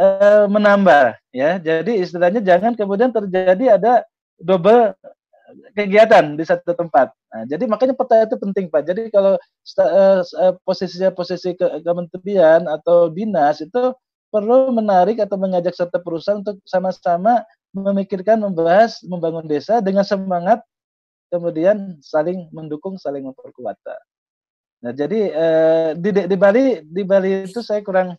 e, menambah ya. Jadi istilahnya jangan kemudian terjadi ada double kegiatan di satu tempat. Nah, jadi makanya peta itu penting Pak. Jadi kalau posisinya posisi ke kementerian atau dinas itu perlu menarik atau mengajak serta perusahaan untuk sama-sama memikirkan, membahas, membangun desa dengan semangat, kemudian saling mendukung, saling memperkuat. Nah, jadi eh, di, di Bali di Bali itu saya kurang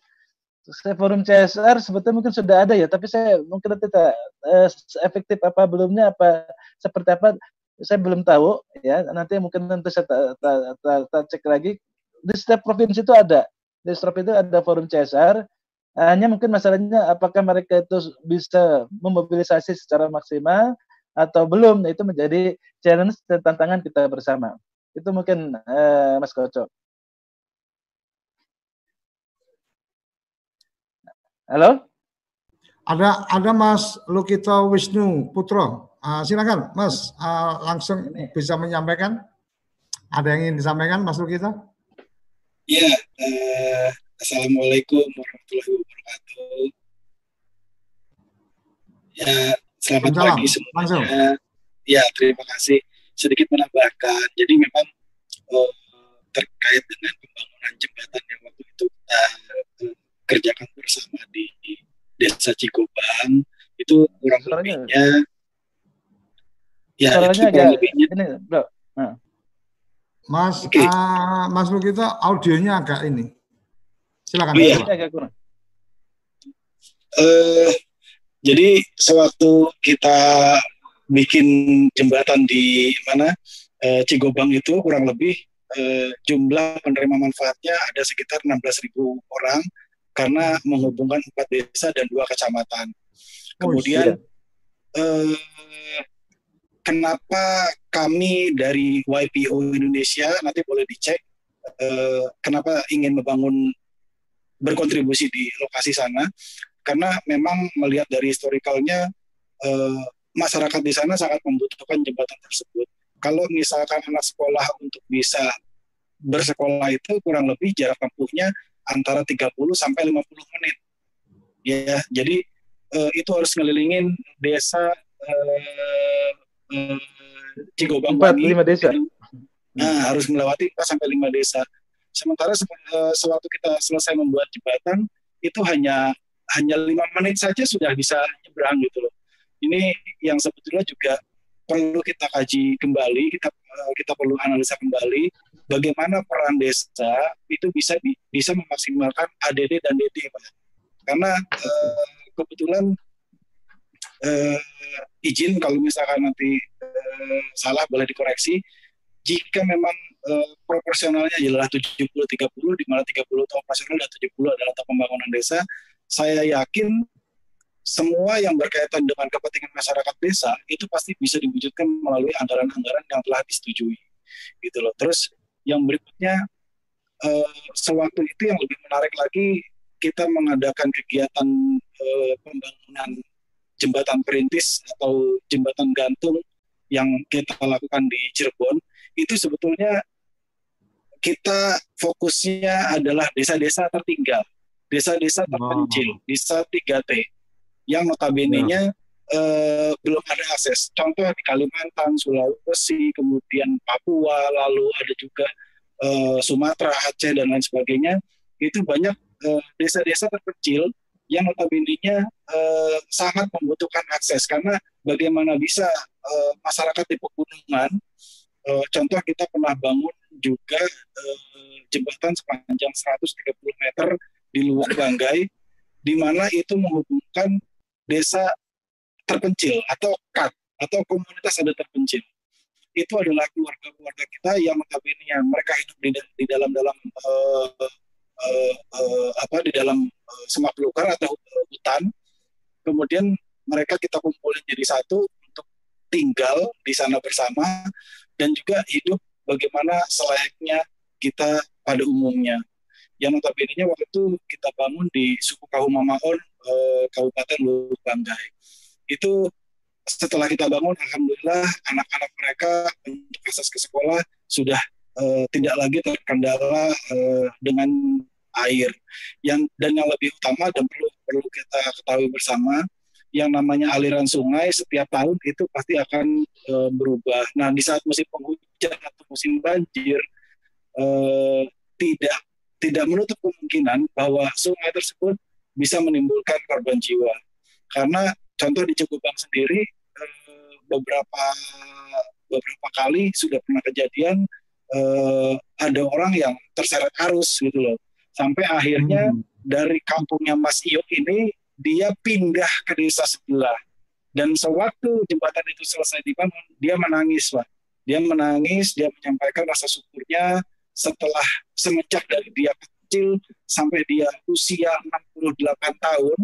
saya forum CSR sebetulnya mungkin sudah ada ya, tapi saya mungkin tidak eh, efektif apa belumnya apa seperti apa saya belum tahu ya. Nanti mungkin nanti saya ta, ta, ta, ta cek lagi di setiap provinsi itu ada. Di setiap itu ada forum CSR. Hanya mungkin masalahnya apakah mereka itu bisa memobilisasi secara maksimal atau belum. Itu menjadi challenge dan tantangan kita bersama. Itu mungkin eh, Mas Koco. Halo? Ada ada Mas Lukito Wisnu Putro. Uh, silakan Mas uh, langsung bisa menyampaikan. Ada yang ingin disampaikan Mas Lukito? Iya, uh, Assalamualaikum warahmatullahi wabarakatuh. Ya, selamat Salam. pagi semuanya. Langsung. Ya, terima kasih sedikit menambahkan. Jadi memang uh, terkait dengan pembangunan jembatan yang waktu itu kita uh, kerjakan bersama di Desa Cikobang itu kurang Suaranya. lebihnya ya Suaranya itu kurang lebihnya ini, bro. Nah. Mas okay. uh, Mas Lukito audionya agak ini. Silakan. Oh, iya. agak kurang. Uh, jadi sewaktu kita bikin jembatan di mana e, Cigobang itu kurang lebih e, jumlah penerima manfaatnya ada sekitar 16.000 orang karena menghubungkan empat desa dan dua kecamatan. Oh, Kemudian oh, kenapa kami dari YPO Indonesia nanti boleh dicek kenapa ingin membangun berkontribusi di lokasi sana karena memang melihat dari historikalnya masyarakat di sana sangat membutuhkan jembatan tersebut. Kalau misalkan anak sekolah untuk bisa bersekolah itu kurang lebih jarak tempuhnya antara 30 sampai 50 menit. Ya, jadi uh, itu harus ngelilingin desa uh, uh, Cigobang 4, 5 desa. Nah, harus melewati 4 sampai 5 desa. Sementara uh, sewaktu kita selesai membuat jembatan itu hanya hanya lima menit saja sudah bisa nyebrang gitu loh ini yang sebetulnya juga perlu kita kaji kembali, kita eh, kita perlu analisa kembali bagaimana peran desa itu bisa bisa memaksimalkan ADD dan DD, Pak. Karena uh, kebetulan uh, izin kalau misalkan nanti uh, salah boleh dikoreksi. Jika memang uh, proporsionalnya adalah 70-30, di mana 30 itu operasional dan 70 adalah pembangunan desa, saya yakin semua yang berkaitan dengan kepentingan masyarakat desa itu pasti bisa diwujudkan melalui anggaran-anggaran yang telah disetujui. Gitu loh. Terus yang berikutnya uh, sewaktu itu yang lebih menarik lagi kita mengadakan kegiatan uh, pembangunan jembatan perintis atau jembatan gantung yang kita lakukan di Cirebon. Itu sebetulnya kita fokusnya adalah desa-desa tertinggal desa-desa terpencil, desa 3T yang notabene-nya ya. Uh, belum ada akses. Contoh di Kalimantan, Sulawesi, kemudian Papua, lalu ada juga uh, Sumatera, Aceh dan lain sebagainya. Itu banyak uh, desa-desa terkecil yang notabene-nya uh, sangat membutuhkan akses karena bagaimana bisa uh, masyarakat di pegunungan uh, contoh kita pernah bangun juga uh, jembatan sepanjang 130 meter di Luwuk Banggai di mana itu menghubungkan desa terpencil atau kat atau komunitas ada terpencil itu adalah keluarga-keluarga kita yang notabene mereka hidup di, di dalam dalam uh, uh, uh, apa di dalam uh, semak belukar atau uh, hutan. Kemudian mereka kita kumpulin jadi satu untuk tinggal di sana bersama dan juga hidup bagaimana selayaknya kita pada umumnya. Yang notabene waktu itu kita bangun di suku Kahumamaon, uh, Kabupaten Lubuk Banggai. Itu setelah kita bangun, alhamdulillah anak-anak mereka untuk akses ke sekolah sudah uh, tidak lagi terkendala uh, dengan air. Yang dan yang lebih utama dan perlu perlu kita ketahui bersama, yang namanya aliran sungai setiap tahun itu pasti akan uh, berubah. Nah di saat musim penghujan atau musim banjir uh, tidak tidak menutup kemungkinan bahwa sungai tersebut bisa menimbulkan korban jiwa. Karena contoh di Cukubang sendiri eh, beberapa beberapa kali sudah pernah kejadian eh, ada orang yang terseret arus gitu loh. Sampai akhirnya hmm. dari kampungnya Mas Iyo ini dia pindah ke desa sebelah. Dan sewaktu jembatan itu selesai dibangun dia menangis pak. Dia menangis dia menyampaikan rasa syukurnya setelah semenjak dari dia kecil sampai dia usia 68 tahun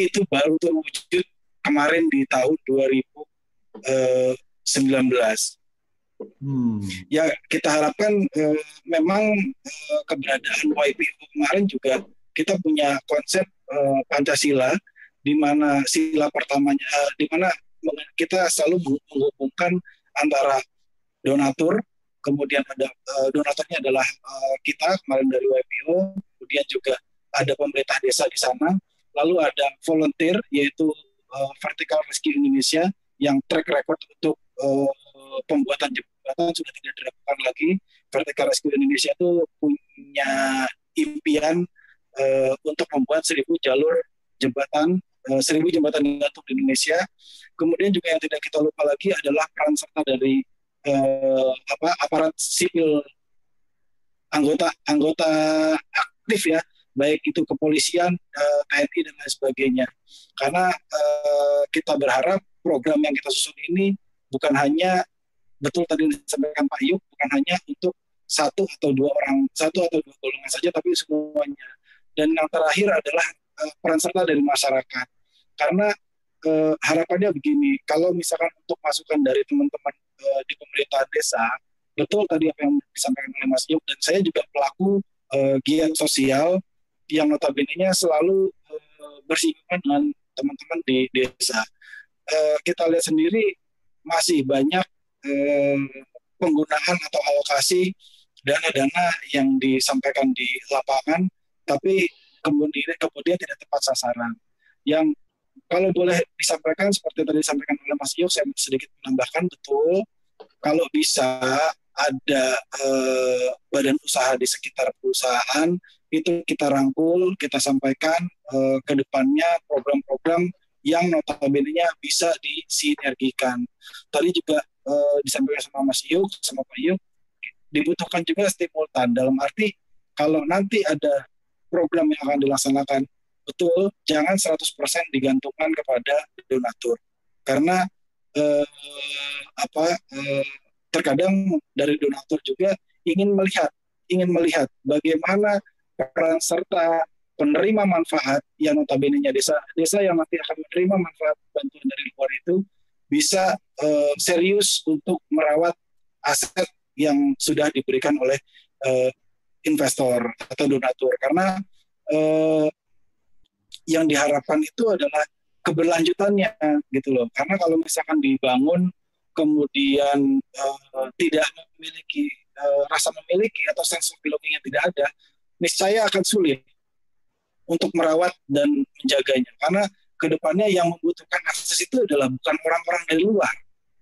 itu baru terwujud kemarin di tahun 2019. Eh, hmm. Ya kita harapkan eh, memang eh, keberadaan YPO kemarin juga kita punya konsep eh, Pancasila di mana sila pertamanya eh, di mana kita selalu menghubungkan antara donatur kemudian ada uh, donaturnya adalah uh, kita kemarin dari YPO kemudian juga ada pemerintah desa di sana lalu ada volunteer yaitu uh, Vertical Rescue Indonesia yang track record untuk uh, pembuatan jembatan sudah tidak dilakukan lagi. Vertical Rescue Indonesia itu punya impian uh, untuk membuat seribu jalur jembatan, seribu jembatan gantung di Indonesia. Kemudian juga yang tidak kita lupa lagi adalah peran serta dari uh, apa aparat sipil anggota anggota aktif ya baik itu kepolisian, eh, TNI dan lain sebagainya. Karena uh, kita berharap program yang kita susun ini bukan hanya betul tadi disampaikan Pak Yuk, bukan hanya untuk satu atau dua orang, satu atau dua golongan saja, tapi semuanya. Dan yang terakhir adalah uh, peran serta dari masyarakat. Karena uh, harapannya begini, kalau misalkan untuk masukan dari teman-teman uh, di pemerintahan desa, betul tadi apa yang disampaikan oleh Mas Yuk, dan saya juga pelaku uh, giat sosial yang notabene-nya selalu uh, bersinggungan dengan teman-teman di desa. Uh, kita lihat sendiri masih banyak uh, penggunaan atau alokasi dana-dana yang disampaikan di lapangan, tapi kemudian kemudian tidak tepat sasaran. Yang kalau boleh disampaikan seperti tadi disampaikan oleh Mas Yuk, saya sedikit menambahkan betul kalau bisa ada eh, badan usaha di sekitar perusahaan itu kita rangkul, kita sampaikan uh, ke depannya program-program yang notabene-nya bisa disinergikan. Tadi juga uh, disampaikan sama Mas Yuk, sama Pak Yuk, dibutuhkan juga stimultan dalam arti kalau nanti ada program yang akan dilaksanakan betul jangan 100% digantungkan kepada donatur. Karena eh, apa eh, terkadang dari donatur juga ingin melihat ingin melihat bagaimana peran serta penerima manfaat yang notabene-nya desa desa yang nanti akan menerima manfaat bantuan dari luar itu bisa uh, serius untuk merawat aset yang sudah diberikan oleh uh, investor atau donatur. Karena uh, yang diharapkan itu adalah keberlanjutannya gitu loh. Karena kalau misalkan dibangun kemudian uh, tidak memiliki uh, rasa memiliki atau sense of belonging yang tidak ada niscaya akan sulit untuk merawat dan menjaganya. Karena ke depannya yang membutuhkan akses itu adalah bukan orang-orang dari luar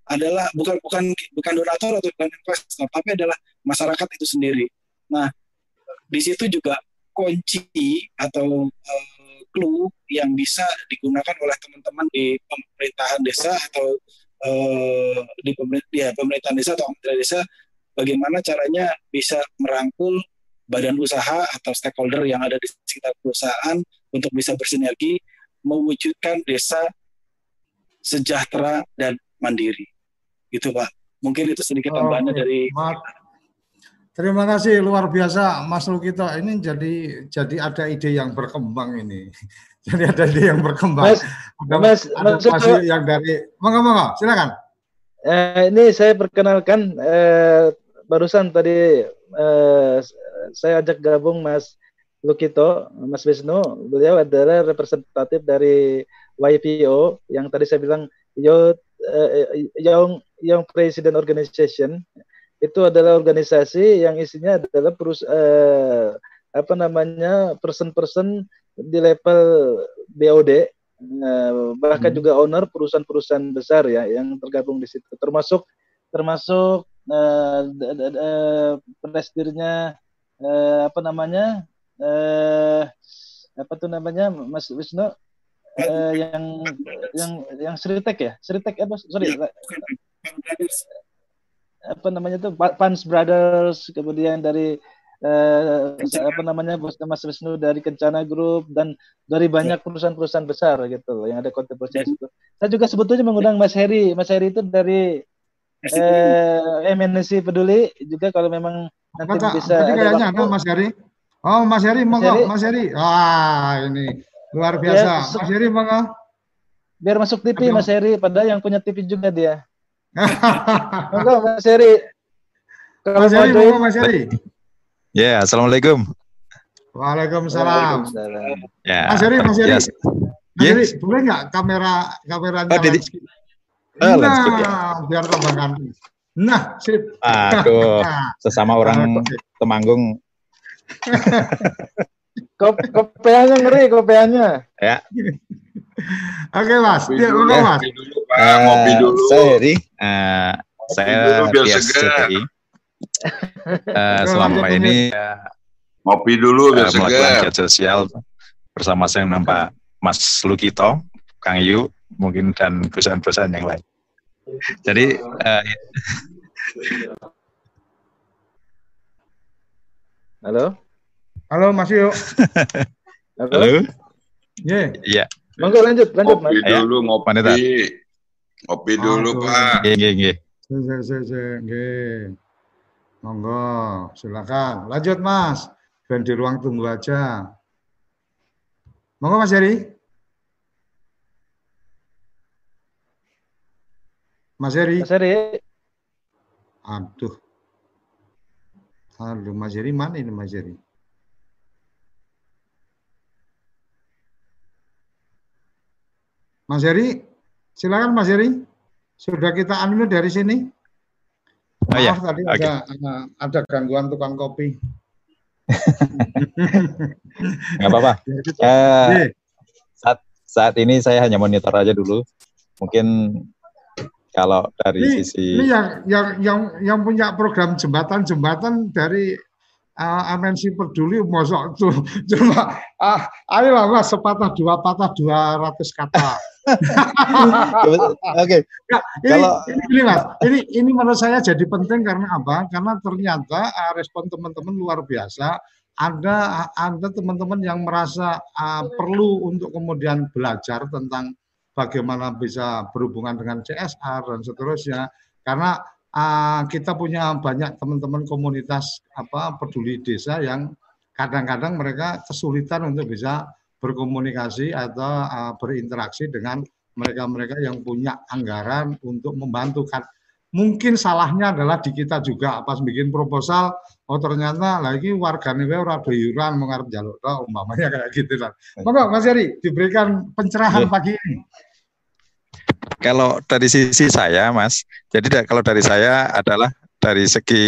adalah bukan bukan bukan donatur atau bukan investor tapi adalah masyarakat itu sendiri. Nah di situ juga kunci atau uh, clue yang bisa digunakan oleh teman-teman di pemerintahan desa atau uh, di pemerintah, ya, pemerintahan desa atau pemerintah desa bagaimana caranya bisa merangkul badan usaha atau stakeholder yang ada di sekitar perusahaan untuk bisa bersinergi mewujudkan desa sejahtera dan mandiri. Gitu Pak. Mungkin itu sedikit tambahannya oh, dari Terima kasih luar biasa Mas Lukito. Ini jadi jadi ada ide yang berkembang ini. (laughs) Jadi ada ide yang berkembang. Mas, ada, mas, ada mas, masih yang dari monggo monggo silakan. Eh, ini saya perkenalkan eh, barusan tadi eh, saya ajak gabung Mas Lukito, Mas Wisnu. Beliau adalah representatif dari YPO yang tadi saya bilang Youth uh, Young Young President Organization itu adalah organisasi yang isinya adalah perus uh, apa namanya person-person di level BOD eh, bahkan hmm. juga owner perusahaan-perusahaan besar ya yang tergabung di situ. Termasuk termasuk uh, presidennya uh, apa namanya uh, apa tuh namanya Mas Wisnu? Uh, yang yang yang Sritek ya? Sritek apa? Sorry apa namanya tuh Pans Brothers kemudian dari eh, apa namanya bos Mas Wisnu dari Kencana Group dan dari banyak perusahaan-perusahaan besar gitu loh yang ada kontribusi ya. itu. Saya juga sebetulnya mengundang Mas Heri. Mas Heri itu dari eh, MNC Peduli juga kalau memang nanti Maka, bisa kayaknya ada Mas Heri. Oh Mas Heri monggo Mas Heri. Wah ini luar biasa. Ya, Mas Heri monggo. Biar masuk TV Mas Heri padahal yang punya TV juga dia. Enggak, (laughs) Mas Heri. Mas Heri, mau Mas Heri. Ya, assalamualaikum. Waalaikumsalam. Ya. Mas Heri, Mas Heri. Yes. Mas Heri, boleh nggak kamera kameranya? Oh, di, oh, nah, biar tambah ganteng. Nah, sip. Aduh, (laughs) sesama orang Temanggung. (laughs) kopiannya ngeri, kopiannya. Ya. Oke mas, ya, ya, mas. Dulu, Pak. Uh, ngopi dulu. Saya Heri, uh, saya Tias CTI. Uh, selama ini uh, ngopi dulu biar uh, melakukan kegiatan sosial bersama saya nampak Mas Lukito, Kang Yu, mungkin dan perusahaan-perusahaan yang lain. Jadi uh, Halo. Halo Mas Yu. (laughs) Halo. Halo. Yeah. Iya. Monggo lanjut, lanjut Ngopi Mas. dulu, ngopi. Panita. Ngopi dulu, oh, Pak. Nggih, nggih, nggih. Monggo, silakan. Lanjut, Mas. Ben di ruang tunggu aja. Monggo, Mas Heri. Mas Heri. Mas Heri. Aduh. Aduh, Mas Heri mana ini Mas Heri? Mas Heri, silakan Mas Heri. Sudah kita anu dari sini. Oh, iya. tadi okay. ada, ada ada gangguan tukang kopi. (laughs) Nggak apa-apa. Ya, uh, saat saat ini saya hanya monitor aja dulu. Mungkin kalau dari ini, sisi ini yang yang yang yang punya program jembatan jembatan dari uh, MNC peduli mosok tuh (laughs) cuma ah ayolah mas sepatah dua patah dua ratus kata Oke. Okay. Nah, ini, Kalau ini, ini mas, ini ini menurut saya jadi penting karena apa? Karena ternyata uh, respon teman-teman luar biasa. Ada ada teman-teman yang merasa uh, perlu untuk kemudian belajar tentang bagaimana bisa berhubungan dengan CSR dan seterusnya. Karena uh, kita punya banyak teman-teman komunitas apa peduli desa yang kadang-kadang mereka kesulitan untuk bisa berkomunikasi atau uh, berinteraksi dengan mereka-mereka yang punya anggaran untuk membantu kan. Mungkin salahnya adalah di kita juga pas bikin proposal, oh ternyata lagi warga nih ora yuran mengarep jalur oh, umpamanya kayak gitu lah. Maka Mas Yari diberikan pencerahan ya. pagi ini. Kalau dari sisi saya, Mas, jadi kalau dari saya adalah dari segi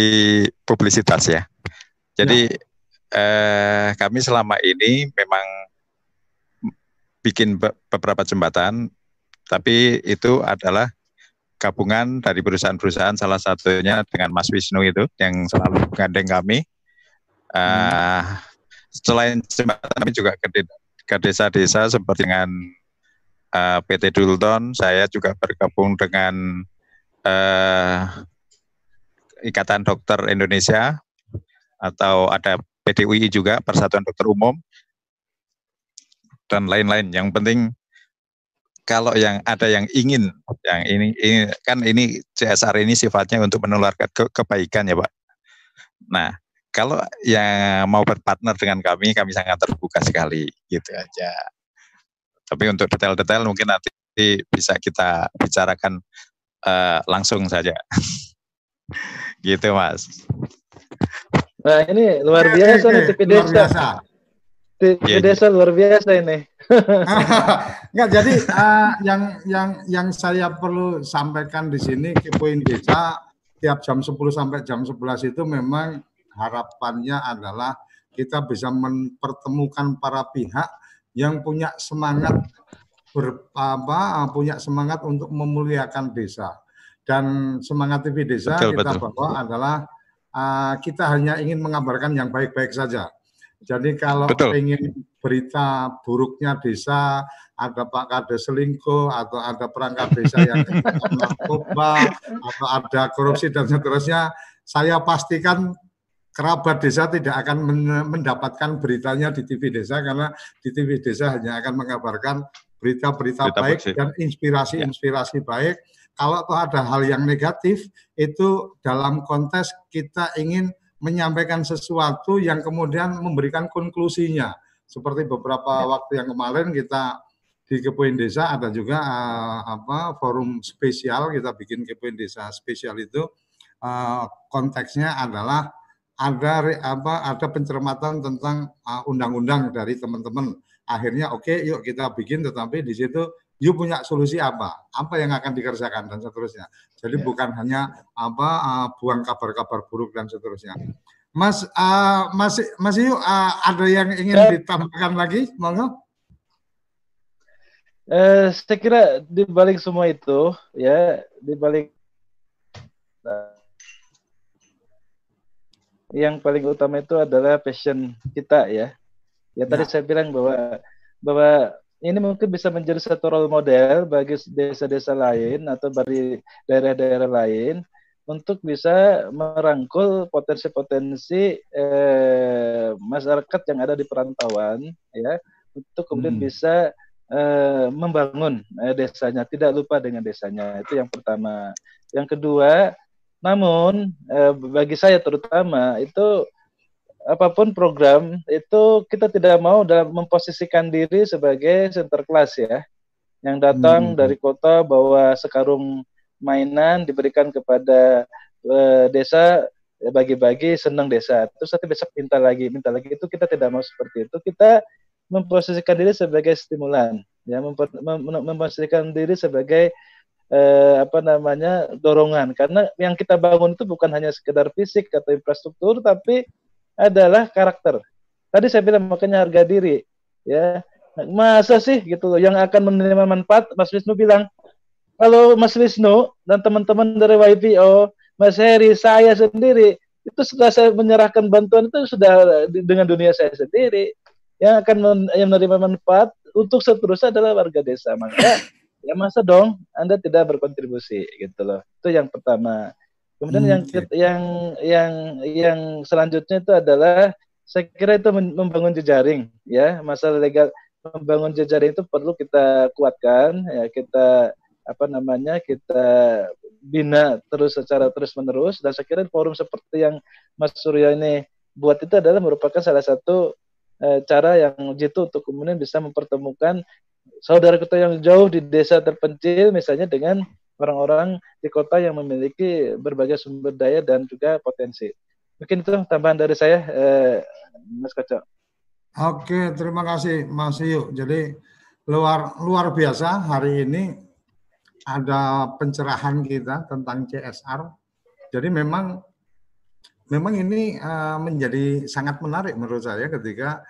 publisitas ya. Jadi ya. eh, kami selama ini memang bikin beberapa jembatan, tapi itu adalah gabungan dari perusahaan-perusahaan salah satunya dengan Mas Wisnu itu yang selalu menggandeng kami. Uh, selain jembatan kami juga ke desa-desa seperti dengan uh, eh, PT Dulton, saya juga bergabung dengan uh, Ikatan Dokter Indonesia atau ada PDUI juga Persatuan Dokter Umum dan lain-lain. Yang penting kalau yang ada yang ingin yang ini, ini kan ini CSR ini sifatnya untuk menularkan ke, kebaikan ya Pak. Nah, kalau yang mau berpartner dengan kami, kami sangat terbuka sekali, gitu aja. Tapi untuk detail-detail mungkin nanti bisa kita bicarakan uh, langsung saja. (laughs) gitu, Mas. Nah, ini luar biasa nih TV Desa. Luar biasa. TV ya, Desa luar biasa ini. (laughs) Enggak, jadi uh, yang yang yang saya perlu sampaikan di sini ke poin desa tiap jam 10 sampai jam 11 itu memang harapannya adalah kita bisa mempertemukan para pihak yang punya semangat ber, apa, punya semangat untuk memuliakan desa. Dan semangat TV Desa betul, kita betul. bawa adalah uh, kita hanya ingin mengabarkan yang baik-baik saja. Jadi kalau betul. ingin berita buruknya desa, ada Pak Kades selingkuh, atau ada perangkat desa yang (laughs) narkoba, atau ada korupsi dan seterusnya, saya pastikan kerabat desa tidak akan mendapatkan beritanya di TV desa karena di TV desa hanya akan mengabarkan berita-berita baik bersih. dan inspirasi-inspirasi ya. baik. Kalau ada hal yang negatif itu dalam konteks kita ingin menyampaikan sesuatu yang kemudian memberikan konklusinya. Seperti beberapa ya. waktu yang kemarin kita di Kepoin Desa ada juga uh, apa forum spesial kita bikin Kepoin Desa spesial itu uh, konteksnya adalah ada apa ada pencermatan tentang uh, undang-undang uh, dari teman-teman. Akhirnya oke okay, yuk kita bikin tetapi di situ yuk punya solusi apa? Apa yang akan dikerjakan dan seterusnya. Jadi ya. bukan hanya apa uh, buang kabar-kabar buruk dan seterusnya. Mas uh, Mas Mas Yu uh, ada yang ingin ya. ditambahkan lagi? Monggo. Eh, saya kira di balik semua itu ya di balik yang paling utama itu adalah passion kita ya. Ya tadi ya. saya bilang bahwa bahwa ini mungkin bisa menjadi satu role model bagi desa-desa lain atau bagi daerah-daerah lain untuk bisa merangkul potensi-potensi eh, masyarakat yang ada di perantauan ya untuk kemudian hmm. bisa eh, membangun eh, desanya. Tidak lupa dengan desanya. Itu yang pertama. Yang kedua namun eh, bagi saya terutama itu apa pun program itu kita tidak mau dalam memposisikan diri sebagai center class ya. Yang datang hmm. dari kota bawa sekarung mainan diberikan kepada eh, desa ya bagi-bagi senang desa. Terus nanti besok minta lagi minta lagi. Itu kita tidak mau seperti itu. Kita memposisikan diri sebagai stimulan ya. Mem memposisikan diri sebagai eh, apa namanya dorongan. Karena yang kita bangun itu bukan hanya sekedar fisik atau infrastruktur tapi adalah karakter. Tadi saya bilang makanya harga diri ya. Masa sih gitu loh yang akan menerima manfaat Mas Wisnu bilang kalau Mas Wisnu dan teman-teman dari YPO, Mas Heri, saya sendiri itu sudah saya menyerahkan bantuan itu sudah dengan dunia saya sendiri yang akan yang menerima manfaat untuk seterusnya adalah warga desa. Maka ya masa dong Anda tidak berkontribusi gitu loh. Itu yang pertama. Kemudian hmm, yang okay. yang yang yang selanjutnya itu adalah saya kira itu membangun jejaring ya. Masalah legal membangun jejaring itu perlu kita kuatkan ya kita apa namanya kita bina terus secara terus menerus dan saya kira forum seperti yang Mas Surya ini buat itu adalah merupakan salah satu e, cara yang jitu untuk kemudian bisa mempertemukan saudara kita yang jauh di desa terpencil misalnya dengan orang-orang di kota yang memiliki berbagai sumber daya dan juga potensi. Mungkin itu tambahan dari saya, eh, Mas Kaco. Oke, terima kasih Mas Yu. Jadi luar luar biasa hari ini ada pencerahan kita tentang CSR. Jadi memang memang ini uh, menjadi sangat menarik menurut saya ketika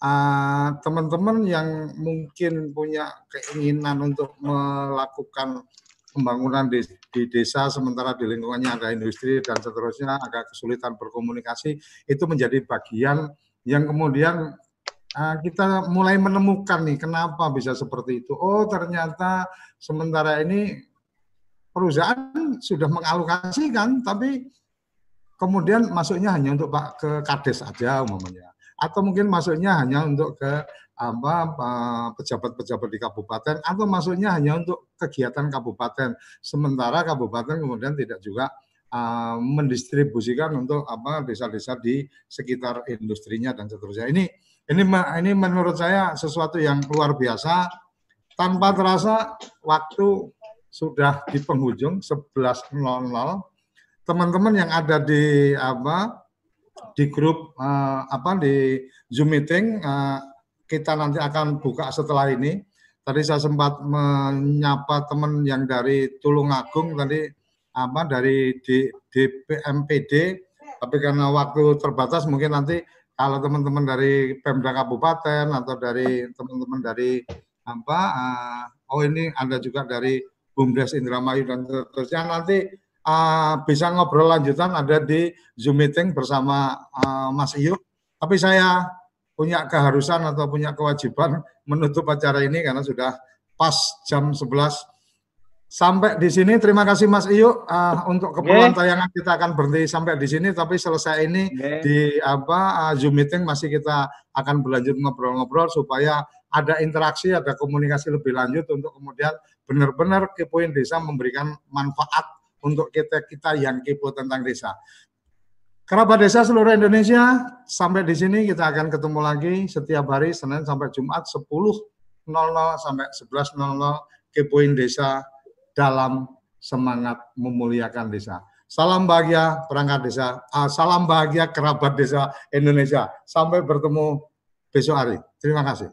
Ah, teman-teman uh, yang mungkin punya keinginan untuk melakukan pembangunan di, di desa sementara di lingkungannya ada industri dan seterusnya agak kesulitan berkomunikasi itu menjadi bagian yang kemudian uh, kita mulai menemukan nih kenapa bisa seperti itu. Oh ternyata sementara ini perusahaan sudah mengalokasikan tapi kemudian masuknya hanya untuk pak ke kades aja umumnya atau mungkin masuknya hanya untuk ke apa pejabat-pejabat di kabupaten atau masuknya hanya untuk kegiatan kabupaten sementara kabupaten kemudian tidak juga uh, mendistribusikan untuk apa desa-desa di sekitar industrinya dan seterusnya. Ini ini ini menurut saya sesuatu yang luar biasa. Tanpa terasa waktu sudah di penghujung 11.00. Teman-teman yang ada di apa di grup uh, apa di Zoom meeting uh, kita nanti akan buka setelah ini. Tadi saya sempat menyapa teman yang dari Tulungagung tadi apa dari DPMPD tapi karena waktu terbatas mungkin nanti kalau teman-teman dari Pemda Kabupaten atau dari teman-teman dari apa uh, oh ini ada juga dari Bumdes Indramayu dan terusnya nanti uh, bisa ngobrol lanjutan ada di Zoom meeting bersama uh, Mas Iyu. Tapi saya punya keharusan atau punya kewajiban menutup acara ini karena sudah pas jam 11 Sampai di sini terima kasih Mas Iyo uh, untuk keperluan okay. tayangan kita akan berhenti sampai di sini tapi selesai ini okay. di apa uh, Zoom meeting masih kita akan berlanjut ngobrol-ngobrol supaya ada interaksi, ada komunikasi lebih lanjut untuk kemudian benar-benar kepoin desa memberikan manfaat untuk kita kita yang kepo tentang desa. Kerabat desa seluruh Indonesia, sampai di sini kita akan ketemu lagi setiap hari Senin sampai Jumat 10.00 sampai 11.00 kepoin desa dalam semangat memuliakan desa. Salam bahagia perangkat desa, uh, salam bahagia kerabat desa Indonesia. Sampai bertemu besok hari. Terima kasih.